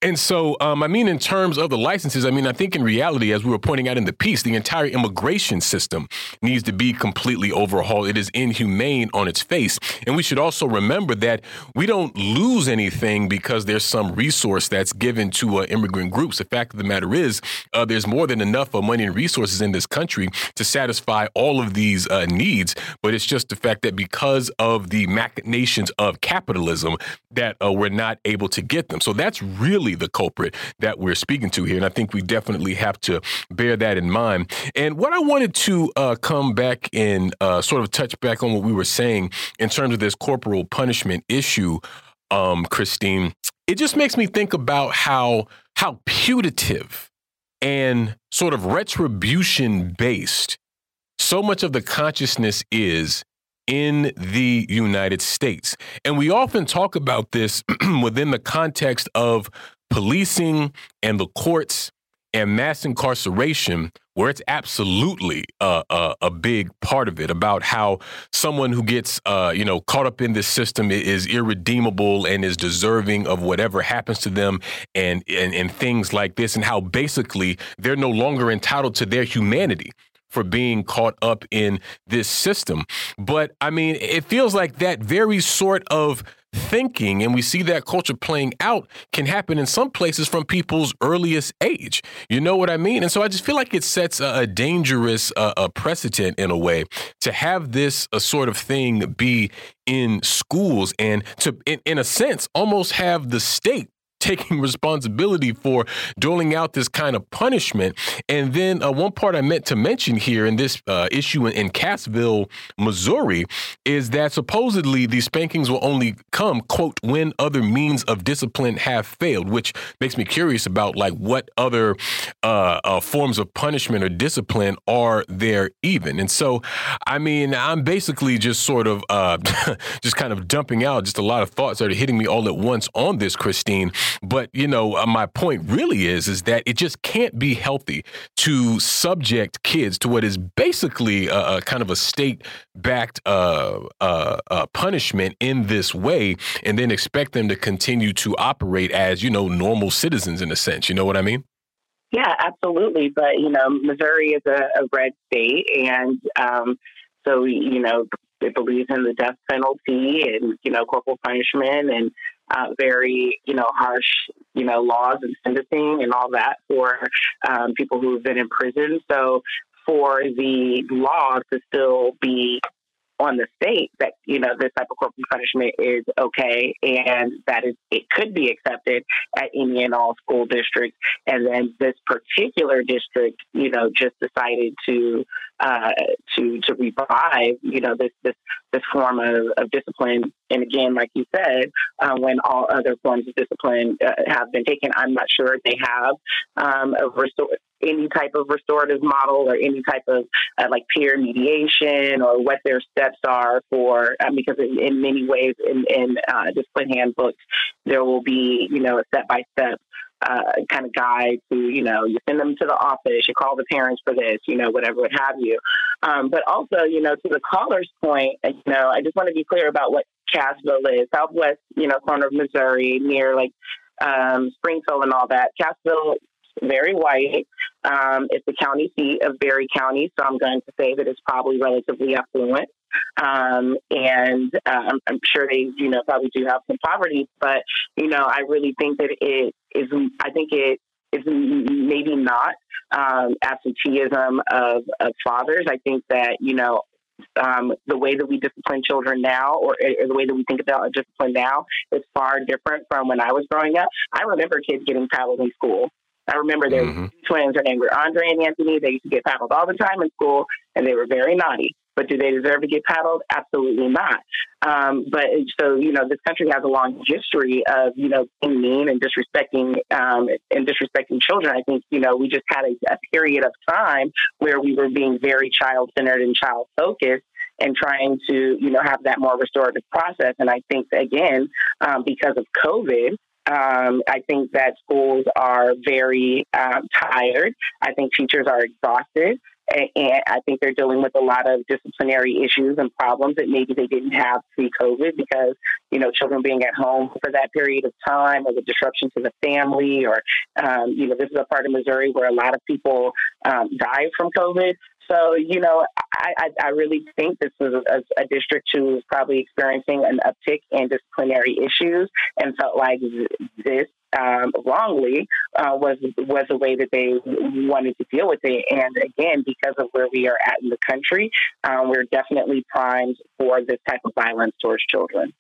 And so, um, I mean, in terms of the licenses, I mean, I think in reality, as we were pointing out in the piece, the entire immigration system needs to be completely overhauled. It is inhumane on its face. And we should also remember that we don't lose anything because there's some resource that's given to uh, immigrant groups. The fact of the matter is, uh, there's more than enough uh, money and resources in this country to satisfy all of these uh, needs. But it's just the fact that because of the machinations of capitalism, that uh, we're not able to get them. So that's really the culprit that we're speaking to here. And I think we definitely have to bear that in mind. And what I wanted to uh, come back and uh, sort of touch back on what we were saying in terms of this corporal punishment issue, um, Christine, it just makes me think about how how putative and sort of retribution based so much of the consciousness is in the United States. And we often talk about this [CLEARS THROAT] within the context of policing and the courts and mass incarceration, where it's absolutely a, a, a, big part of it about how someone who gets, uh, you know, caught up in this system is irredeemable and is deserving of whatever happens to them and, and, and things like this, and how basically they're no longer entitled to their humanity for being caught up in this system. But I mean, it feels like that very sort of thinking, and we see that culture playing out, can happen in some places from people's earliest age. You know what I mean? And so I just feel like it sets a, a dangerous uh, a precedent in a way to have this a sort of thing be in schools and to, in, in a sense, almost have the state taking responsibility for doling out this kind of punishment. And then uh, one part I meant to mention here in this uh, issue in, in Cassville, Missouri, is that supposedly these spankings will only come, quote, when other means of discipline have failed, which makes me curious about like what other uh, uh forms of punishment or discipline are there even. And so, I mean, I'm basically just sort of uh, [LAUGHS] just kind of dumping out just a lot of thoughts that are hitting me all at once on this, Christine. But you know, uh, my point really is is that it just can't be healthy to subject kids to what is basically a, a kind of a state-backed uh, uh, uh, punishment in this way, and then expect them to continue to operate as you know normal citizens in a sense. You know what I mean? Yeah, absolutely. But you know, Missouri is a, a red state, and um, so you know it believes in the death penalty and you know corporal punishment and uh, very, you know, harsh, you know, laws and sentencing and all that for um, people who have been in prison. So for the law to still be on the state that you know this type of corporal punishment is okay and that is it could be accepted at any and all school districts. And then this particular district you know just decided to uh, to to revive you know this this this form of, of discipline. And again like you said uh, when all other forms of discipline uh, have been taken i'm not sure they have um, a restore any type of restorative model or any type of uh, like peer mediation or what their steps are for um, because in, in, many ways in, in uh, discipline handbooks there will be you know a step by step kind of guide to, you know, you send them to the office, you call the parents for this, you know, whatever, what have you. Um, but also, you know, to the caller's point, you know, I just want to be clear about what Cassville is. Southwest, you know, corner of Missouri, near like um, Springfield and all that. Cassville very white. Um, it's the county seat of Barry County, so I'm going to say that it's probably relatively affluent. Um, and uh, I'm, I'm, sure they, you know, probably do have some poverty, but you know, I really think that it is. I think it is maybe not um, absenteeism of, of fathers. I think that you know um, the way that we discipline children now, or, or, the way that we think about discipline now, is far different from when I was growing up. I remember kids getting paddled in school. I remember there mm-hmm. were twins. Their names were Andre and Anthony. They used to get paddled all the time in school, and they were very naughty. But do they deserve to get paddled? Absolutely not. Um, but so you know, this country has a long history of you know being mean and disrespecting um, and disrespecting children. I think you know we just had a, a period of time where we were being very child centered and child focused and trying to you know have that more restorative process. And I think again um, because of COVID. Um, I think that schools are very um, tired. I think teachers are exhausted and I think they're dealing with a lot of disciplinary issues and problems that maybe they didn't have pre-COVID because you know children being at home for that period of time or the disruption to the family or um, you know this is a part of Missouri where a lot of people um, died from COVID. So, you know, I, I, I really think this is a, a, district who is probably experiencing an uptick in disciplinary issues and felt like this um, wrongly uh, was was a way that they wanted to deal with it. And again, because of where we are at in the country, um, we're definitely primed for this type of violence towards children.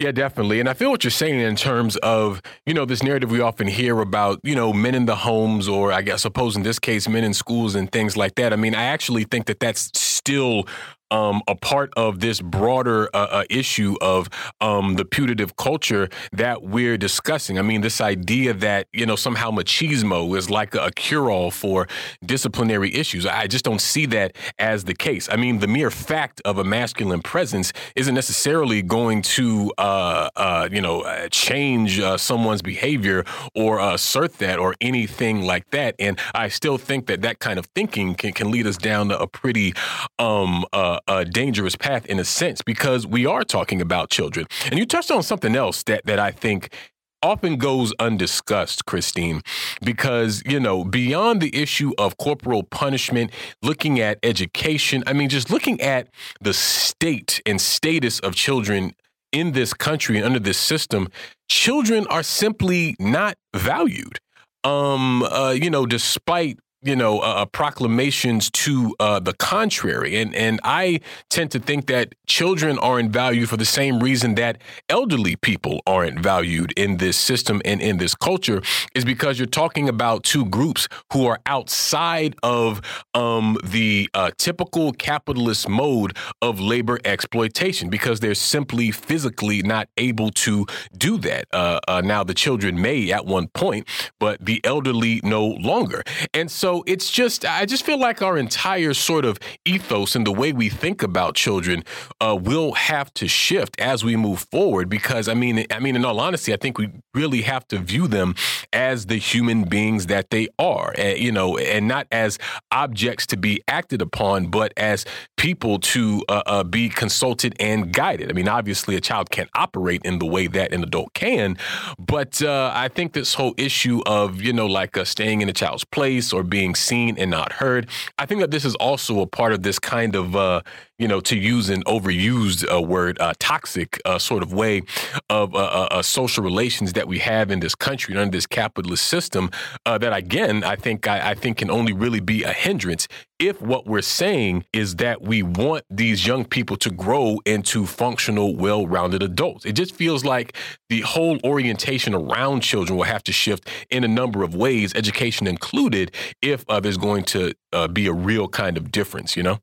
Yeah, definitely. And I feel what you're saying in terms of, you know, this narrative we often hear about, you know, men in the homes, or I guess, suppose in this case, men in schools and things like that. I mean, I actually think that that's still um, a part of this broader uh, uh, issue of um, the putative culture that we're discussing. I mean, this idea that you know somehow machismo is like a cure-all for disciplinary issues. I just don't see that as the case. I mean, the mere fact of a masculine presence isn't necessarily going to uh, uh you know uh, change uh, someone's behavior or assert that or anything like that. And I still think that that kind of thinking can, can lead us down to a pretty um, a dangerous path in a sense because we are talking about children. And you touched on something else that that I think often goes undiscussed, Christine, because, you know, beyond the issue of corporal punishment, looking at education, I mean, just looking at the state and status of children in this country and under this system, children are simply not valued. Um, uh, you know, despite you know, uh, proclamations to uh, the contrary. And and I tend to think that children aren't valued for the same reason that elderly people aren't valued in this system and in this culture is because you're talking about two groups who are outside of um, the uh, typical capitalist mode of labor exploitation because they're simply physically not able to do that. Uh, uh, now the children may at one point, but the elderly no longer. And so so it's just, I just feel like our entire sort of ethos and the way we think about children uh, will have to shift as we move forward. Because I mean, I mean, in all honesty, I think we really have to view them as the human beings that they are, uh, you know, and not as objects to be acted upon, but as people to uh, uh, be consulted and guided. I mean, obviously, a child can't operate in the way that an adult can, but uh, I think this whole issue of, you know, like uh, staying in a child's place or being being seen and not heard. I think that this is also a part of this kind of, uh, you know, to use an overused uh, word, uh, toxic uh, sort of way of uh, uh, social relations that we have in this country under this capitalist system. that again, I think I, I think can only really be a hindrance if what we're saying is that we want these young people to grow into functional, well rounded adults. It just feels like the whole orientation around children will have to shift in a number of ways, education included, if uh, there's going to uh, be a real kind of difference, you know?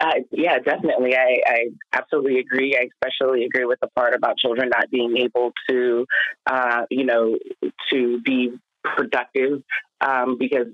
Uh, yeah, definitely. I, I, absolutely agree. I especially agree with the part about children not being able to, uh, you know, to be productive um, because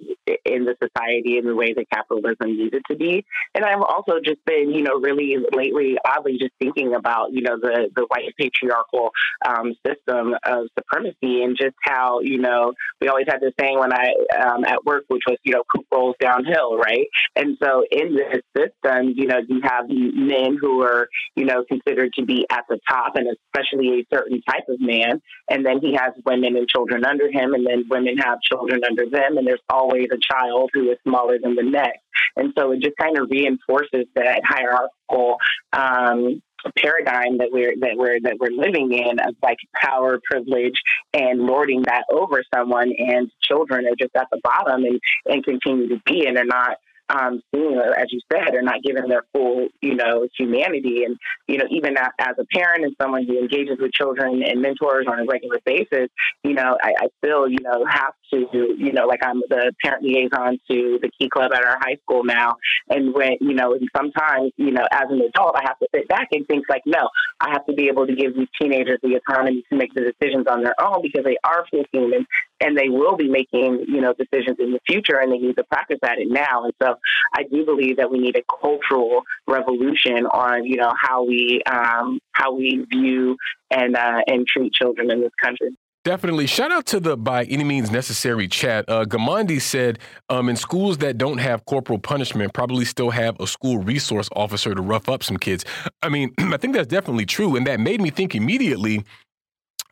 in the society and the way that capitalism needs it to be. And I've also just been, you know, really lately, oddly, just thinking about, you know, the the white patriarchal um, system of supremacy and just how, you know, we always had this saying when I um, at work, which was, you know, poop rolls downhill, right? And so in this system, you know, you have men who are, you know, considered to be at the top, and especially a certain type of man, and then he has women and children under him, and then women have children under them them, and there's always a child who is smaller than the next. And so it just kind of reinforces that hierarchical um, paradigm that we're that we're that we're living in of like power, privilege, and lording that over someone, and children are just at the bottom and and continue to be, and they're not um, seeing, as you said, are not given their full, you know, humanity. And, you know, even as a parent and someone who engages with children and mentors on a regular basis, you know, I, I still, you know, have to, you know, like I'm the parent liaison to the Key Club at our high school now. And when, you know, sometimes, you know, as an adult, I have to sit back and think like, no, I have to be able to give these teenagers the autonomy to make the decisions on their own because they are full human and they will be making, you know, decisions in the future and they need to practice at it now. And so I do believe that we need a cultural revolution on, you know, how we um, how we view and uh, and treat children in this country. Definitely. Shout out to the by any means necessary chat. Uh, Gamandi said, um, in schools that don't have corporal punishment, probably still have a school resource officer to rough up some kids. I mean, [CLEARS THROAT] I think that's definitely true. And that made me think immediately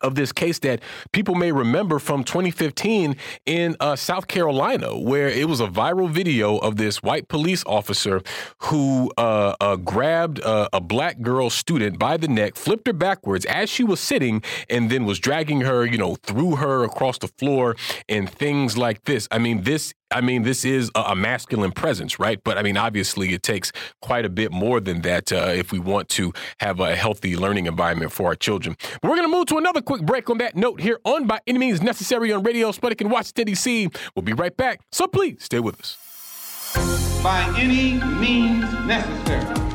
of this case that people may remember from 2015 in uh, South Carolina, where it was a viral video of this white police officer who uh, uh, grabbed a black girl student by the neck, flipped her backwards as she was sitting, and then was dragging her, you know, threw her across the floor and things like this. I mean, this I mean, this is a, masculine presence, right? But I mean, obviously, it takes quite a bit more than that uh, if we want to have a healthy learning environment for our children. But we're going to move to another quick break on that note here on By Any Means Necessary on Radio Sputnik and Washington, D.C. We'll be right back. So please stay with us. By any means necessary.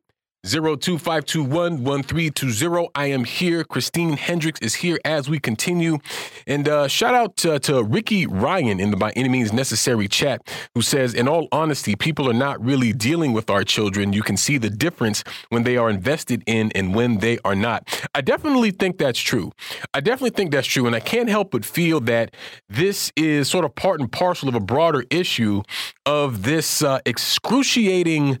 025211320. I am here. Christine Hendricks is here as we continue. And uh, shout out to, to, Ricky Ryan in the By Any Means Necessary chat, who says, In all honesty, people are not really dealing with our children. You can see the difference when they are invested in and when they are not. I definitely think that's true. I definitely think that's true. And I can't help but feel that this is sort of part and parcel of a broader issue of this uh, excruciating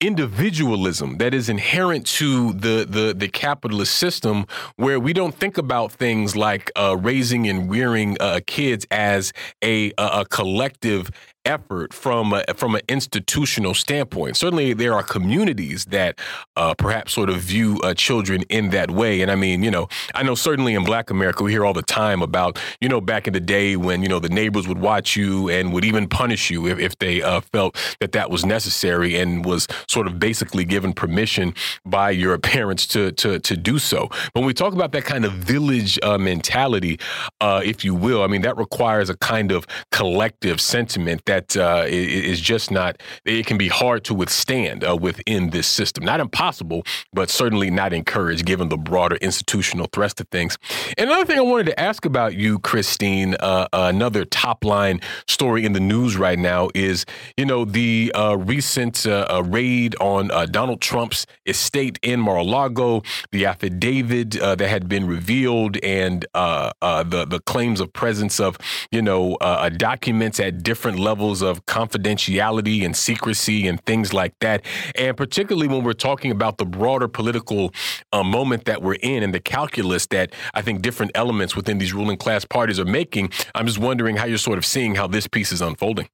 individualism that is inherent to the the the capitalist system where we don't think about things like uh, raising and rearing uh, kids as a a collective effort from a, from an institutional standpoint. Certainly, there are communities that uh, perhaps sort of view uh, children in that way. And I mean, you know, I know certainly in Black America, we hear all the time about you know back in the day when you know the neighbors would watch you and would even punish you if, if they uh, felt that that was necessary and was sort of basically given permission by your [LAUGHS] parents to to to do so. When we talk about that kind of village uh, mentality, uh, if you will, I mean that requires a kind of collective sentiment that that uh, is just not. It can be hard to withstand uh, within this system. Not impossible, but certainly not encouraged given the broader institutional thrust of things. And another thing I wanted to ask about you, Christine, uh, another top line story in the news right now is you know the uh, recent uh, raid on Donald Trump's estate in Mar-a-Lago, the affidavit that had been revealed, and the the claims of presence of you know documents at different levels of confidentiality and secrecy and things like that. And particularly when we're talking about the broader political uh, moment that we're in and the calculus that I think different elements within these ruling class parties are making, I'm just wondering how you're sort of seeing how this piece is unfolding.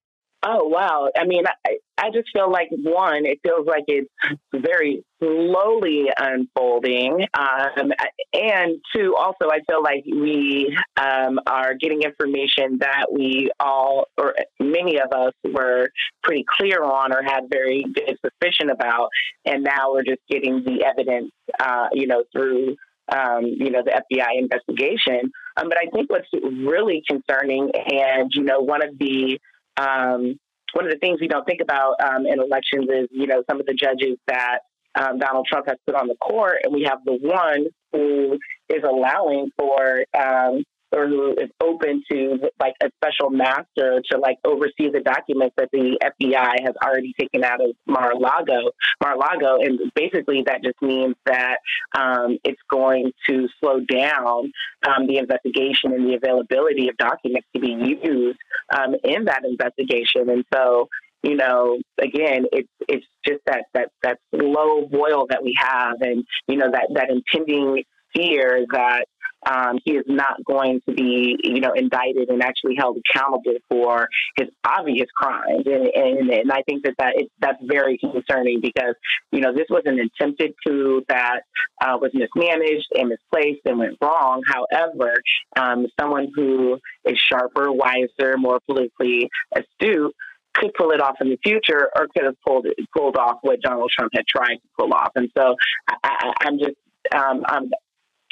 Oh wow! I mean, I, I just feel like one, it feels like it's very slowly unfolding, um, and two, also I feel like we um, are getting information that we all, or many of us, were pretty clear on or had very good suspicion about, and now we're just getting the evidence, uh, you know, through um, you know, the FBI investigation. Um, but I think what's really concerning, and you know, one of the um, one of the things we don't think about um, in elections is, you know, some of the judges that um, Donald Trump has put on the court, and we have the one who is allowing for um, or who is open to like a special master to like oversee the documents that the FBI has already taken out of Mar-a-Lago. Mar-a-Lago, and basically that just means that um, it's going to slow down um, the investigation and the availability of documents to be used um, in that investigation. And so you know, again, it's it's just that that that slow boil that we have, and you know that that impending fear that um, he is not going to be, you know, indicted and actually held accountable for his obvious crimes. And, and, and I think that, that it, that's very concerning because, you know, this was an attempted coup that uh, was mismanaged and misplaced and went wrong. However, um, someone who is sharper, wiser, more politically astute could pull it off in the future or could have pulled pulled off what Donald Trump had tried to pull off. And so I, am just um, I'm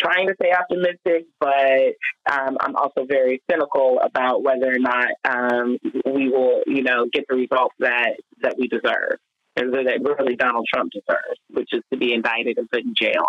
trying to stay optimistic, but um, I'm also very cynical about whether or not um, we will, you know, get the results that that we deserve, and that really Donald Trump deserves, which is to be indicted and put in jail.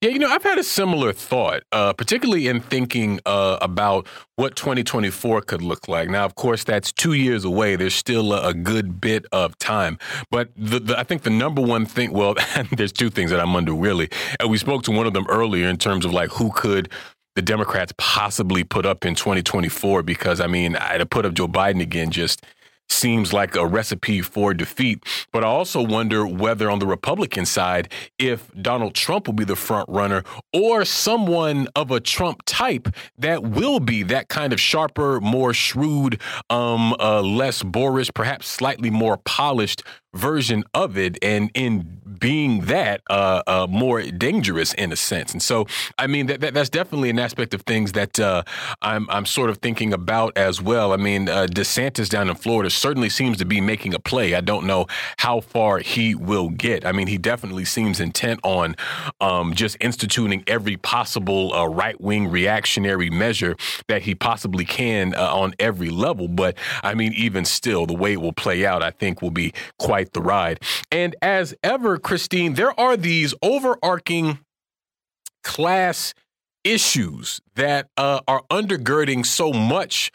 Yeah, you know, I've had a similar thought, uh, particularly in thinking uh, about what 2024 could look like. Now, of course, that's two years away. There's still a, a good bit of time. But the, the, I think the number one thing, well, [LAUGHS] there's two things that I'm under really. And we spoke to one of them earlier in terms of like who could the Democrats possibly put up in 2024 because I mean, I, to put up Joe Biden again just seems like a recipe for defeat. But I also wonder whether on the Republican side, if Donald Trump will be the front runner or someone of a Trump type that will be that kind of sharper, more shrewd, um, uh, less boorish, perhaps slightly more polished version of it. And in being that, uh, uh, more dangerous in a sense. And so, I mean, that, that that's definitely an aspect of things that uh, I'm, I'm sort of thinking about as well. I mean, uh, DeSantis down in Florida certainly seems to be making a play. I don't know how far he will get. I mean, he definitely seems intent on um, just instituting every possible uh, right wing reactionary measure that he possibly can uh, on every level. But I mean, even still, the way it will play out, I think, will be quite the ride. And as ever, Christine, there are these overarching class issues that uh, are undergirding so much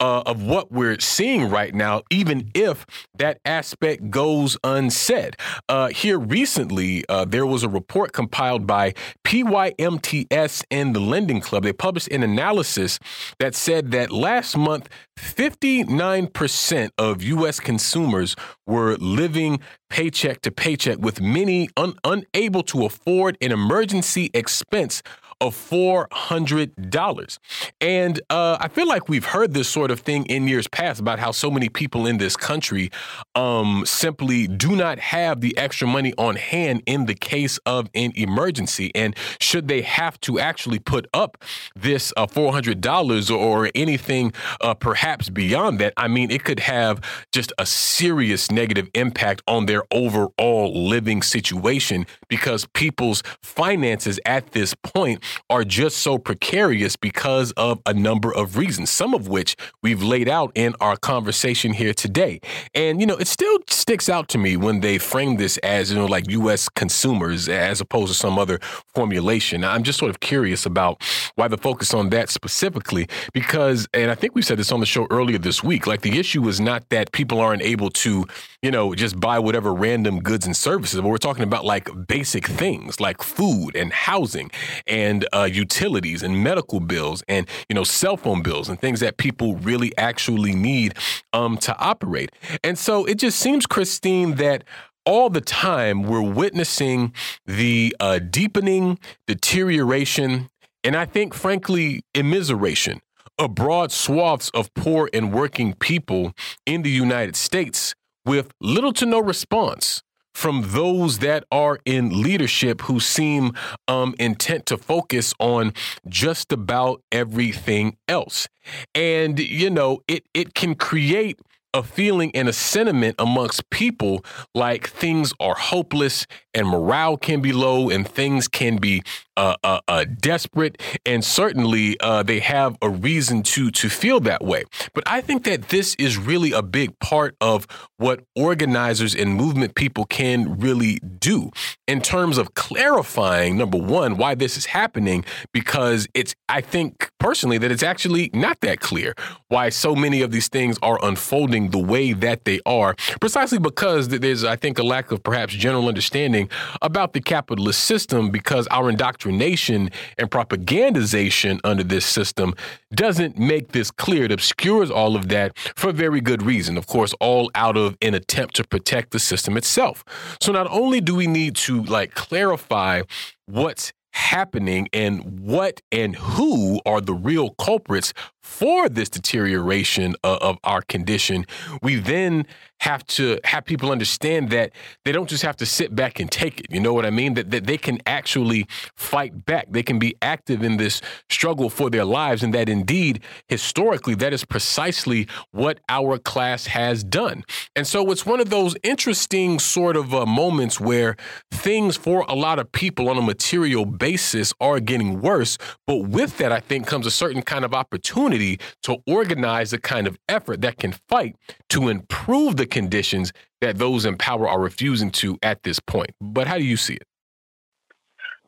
uh, of what we're seeing right now, even if that aspect goes unsaid. Uh, here recently, uh, there was a report compiled by PYMNTS and the Lending Club. They published an analysis that said that last month, 59% of U.S. consumers were living paycheck to paycheck, with many un- unable to afford an emergency expense of $400. And uh, I feel like we've heard this sort of thing in years past about how so many people in this country um, simply do not have the extra money on hand in the case of an emergency. And should they have to actually put up this uh, $400 or anything uh, perhaps beyond that, I mean, it could have just a serious negative impact on their overall living situation because people's finances at this point are just so precarious because of a number of reasons, some of which we've laid out in our conversation here today. And, you know, it still sticks out to me when they frame this as, you know, like U.S. consumers as opposed to some other formulation. I'm just sort of curious about why the focus on that specifically, because, and I think we said this on the show earlier this week, like the issue is not that people aren't able to, you know, just buy whatever random goods and services, but we're talking about like basic things like food and housing and uh, utilities and medical bills and, you know, cell phone bills and things that people really actually need um, to operate. And so it just seems, Christine, that all the time we're witnessing the uh, deepening deterioration and I think, frankly, immiseration of broad swaths of poor and working people in the United States with little to no response from those that are in leadership who seem um, intent to focus on just about everything else. And, you know, it, it can create a feeling and a sentiment amongst people like things are hopeless and morale can be low and things can be uh, uh, uh, desperate, and certainly uh, they have a reason to to feel that way. But I think that this is really a big part of what organizers and movement people can really do in terms of clarifying number one why this is happening because it's I think personally that it's actually not that clear why so many of these things are unfolding the way that they are precisely because there's I think a lack of perhaps general understanding about the capitalist system because our indoctrination indoctrination and propagandization under this system doesn't make this clear. It obscures all of that for very good reason. Of course, all out of an attempt to protect the system itself. So not only do we need to like clarify what's happening and what and who are the real culprits for this deterioration of, of, our condition, we then have to have people understand that they don't just have to sit back and take it. You know what I mean? That, that they can actually fight back. They can be active in this struggle for their lives. And that indeed, historically, that is precisely what our class has done. And so it's one of those interesting sort of uh, moments where things for a lot of people on a material basis are getting worse. But with that, I think comes a certain kind of opportunity opportunity to organize the kind of effort that can fight to improve the conditions that those in power are refusing to at this point. But how do you see it?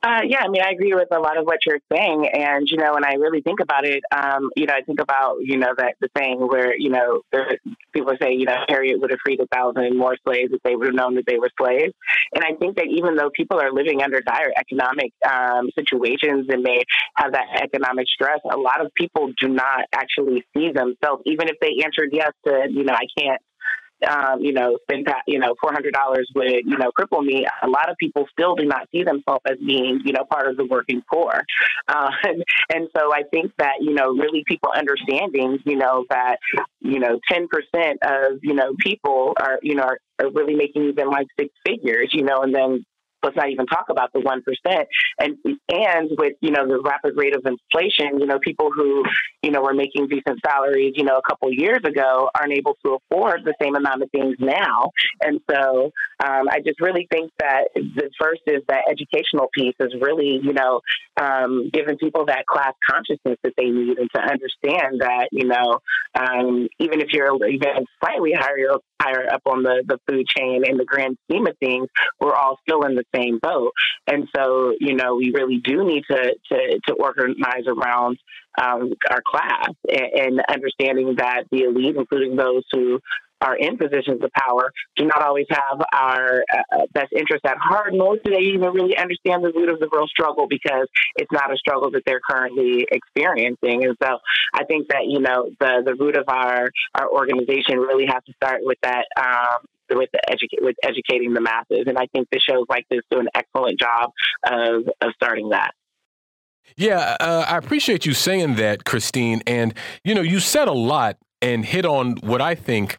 Uh, yeah, I mean, I agree with a lot of what you're saying, and you know, when I really think about it, um, you know, I think about you know that the thing where you know people say you know Harriet would have freed a thousand more slaves if they would have known that they were slaves, and I think that even though people are living under dire economic um, situations and may have that economic stress, a lot of people do not actually see themselves, even if they answered yes to you know I can't um, you know, spend you know four hundred dollars would you know cripple me. A lot of people still do not see themselves as being you know part of the working poor, uh, and, and so I think that you know really people understanding you know that you know ten percent of you know people are you know are, are really making even like six figures, you know, and then let's not even talk about the one percent. And and with you know the rapid rate of inflation, you know people who you know were making decent salaries, you know a couple years ago aren't able to afford the same amount of things now. And so um, I just really think that the first is that educational piece is really you know um, giving people that class consciousness that they need and to understand that you know um, even if you're even slightly higher higher up on the the food chain in the grand scheme of things, we're all still in the same boat. And so, you know, we really do need to to, to organize around um, our class and, and understanding that the elite, including those who are in positions of power do not always have our uh, best interest at heart, nor do they even really understand the root of the real struggle because it's not a struggle that they're currently experiencing. And so I think that, you know, the, the root of our, our organization really has to start with that um, with with educating the masses. And I think the shows like this do an excellent job of of starting that. Yeah, uh, I appreciate you saying that, Christine. And you know, you said a lot and hit on what I think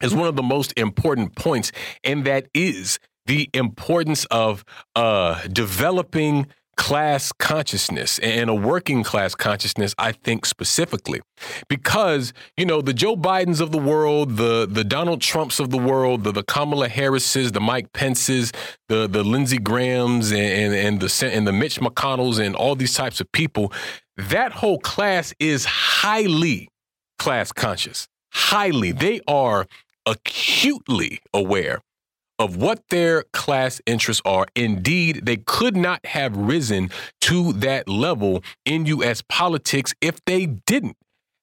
is one of the most important points, and that is the importance of uh, developing class consciousness and a working class consciousness, I think specifically. Because, you know, the Joe Bidens of the world, the the Donald Trumps of the world, the, the Kamala Harrises, the Mike Pences, the the Lindsey Grahams and, and, and the and the Mitch McConnells and all these types of people, that whole class is highly class conscious. Highly. They are acutely aware of what their class interests are. Indeed, they could not have risen to that level in U.S. politics if they didn't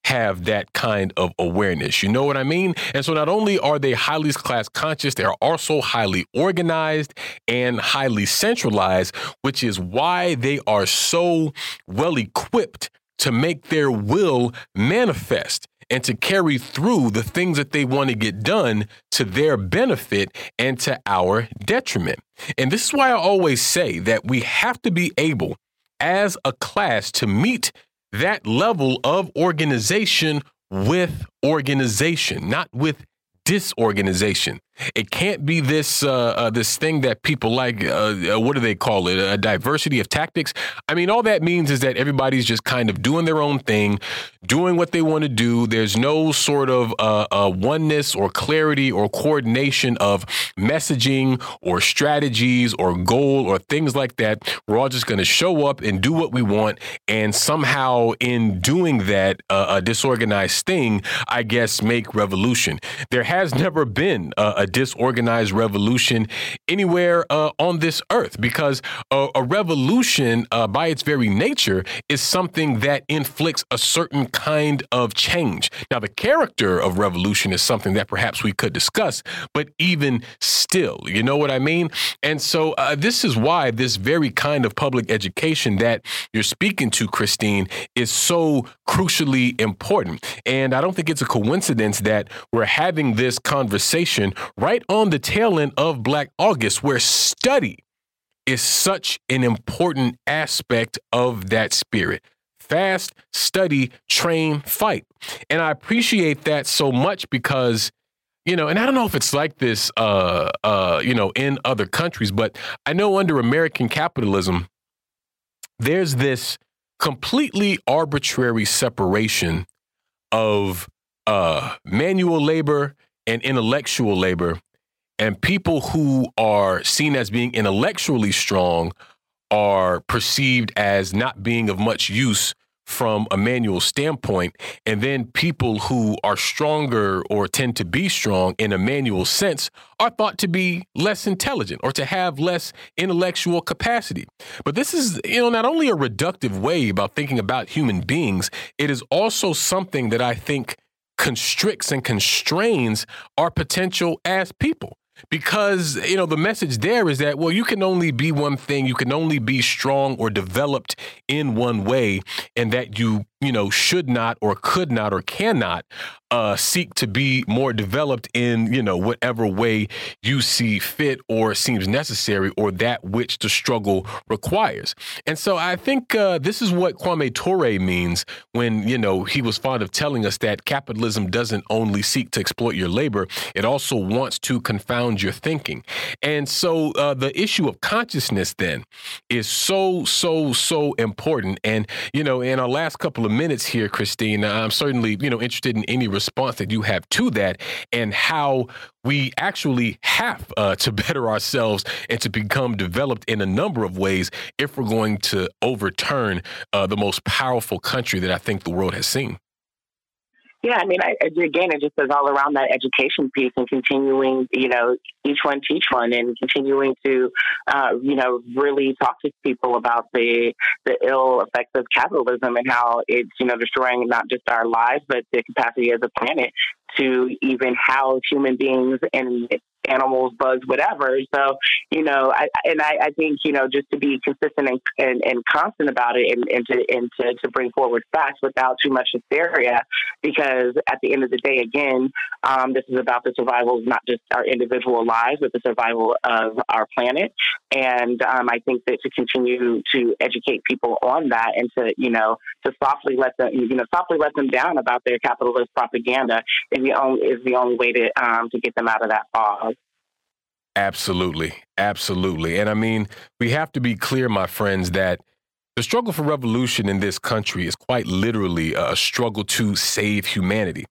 have that kind of awareness. You know what I mean? And so not only are they highly class conscious, they are also highly organized and highly centralized, which is why they are so well equipped to make their will manifest and to carry through the things that they want to get done to their benefit and to our detriment. And this is why I always say that we have to be able, as a class, to meet that level of organization with organization, not with disorganization. It can't be this uh, uh, this thing that people like. Uh, uh, what do they call it? A diversity of tactics. I mean, all that means is that everybody's just kind of doing their own thing, doing what they want to do. There's no sort of uh, uh, oneness or clarity or coordination of messaging or strategies or goal or things like that. We're all just going to show up and do what we want, and somehow in doing that, a disorganized thing, I guess, make revolution. There has never been a a disorganized revolution anywhere uh, on this earth because a, a revolution, uh, by its very nature, is something that inflicts a certain kind of change. Now, the character of revolution is something that perhaps we could discuss, but even still, you know what I mean? And so, uh, this is why this very kind of public education that you're speaking to, Christine, is so crucially important. And I don't think it's a coincidence that we're having this conversation right on the tail end of Black August, where study is such an important aspect of that spirit. Fast, study, train, fight. And I appreciate that so much because, you know, and I don't know if it's like this, uh, uh, you know, in other countries, but I know under American capitalism, there's this completely arbitrary separation of uh, manual labor and intellectual labor. And people who are seen as being intellectually strong are perceived as not being of much use from a manual standpoint. And then people who are stronger or tend to be strong in a manual sense are thought to be less intelligent or to have less intellectual capacity. But this is, you know, not only a reductive way about thinking about human beings, it is also something that I think constricts and constrains our potential as people. Because you know the message there is that well you can only be one thing you can only be strong or developed in one way and that you you know should not or could not or cannot uh, seek to be more developed in you know whatever way you see fit or seems necessary or that which the struggle requires. And so i think uh, this is what kwame ture means when you know he was fond of telling us that capitalism doesn't only seek to exploit your labor it also wants to confound your thinking. And so uh, the issue of consciousness then is so so so important. And you know in our last couple of minutes here christine i'm certainly you know interested in any response that you have to that and how we actually have uh, to better ourselves and to become developed in a number of ways if we're going to overturn uh, the most powerful country that I think the world has seen. Yeah, I mean, I, again, it just goes all around that education piece and continuing, you know, each one teach one, and continuing to, uh, you know, really talk to people about the the ill effects of capitalism and how it's, you know, destroying not just our lives but the capacity as a planet to even house human beings and animals, bugs, whatever. So, you know, I, and I, I think, you know, just to be consistent and, and, and constant about it and, and, to, and to, to bring forward facts without too much hysteria, because at the end of the day, again, um, this is about the survival of not just our individual lives, but the survival of our planet. And um, I think that to continue to educate people on that and to, you know, to softly let them, you know, softly let them down about their capitalist propaganda is the only, is the only way to, um, to get them out of that fog. Absolutely. Absolutely. And I mean, we have to be clear, my friends, that the struggle for revolution in this country is quite literally a struggle to save humanity.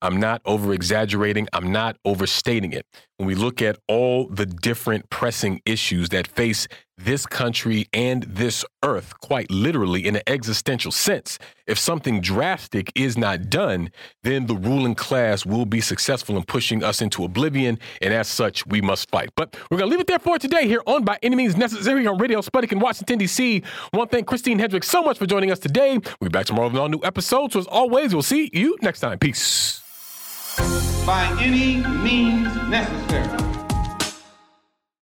I'm not over exaggerating. I'm not overstating it. When we look at all the different pressing issues that face this country and this earth, quite literally in an existential sense, if something drastic is not done, then the ruling class will be successful in pushing us into oblivion. And as such, we must fight. But we're going to leave it there for today here on By Any Means Necessary on Radio Sputnik in Washington, D.C. Want to thank Christine Hedrick so much for joining us today. We'll be back tomorrow with all new episodes. So as always, we'll see you next time. Peace by any means necessary.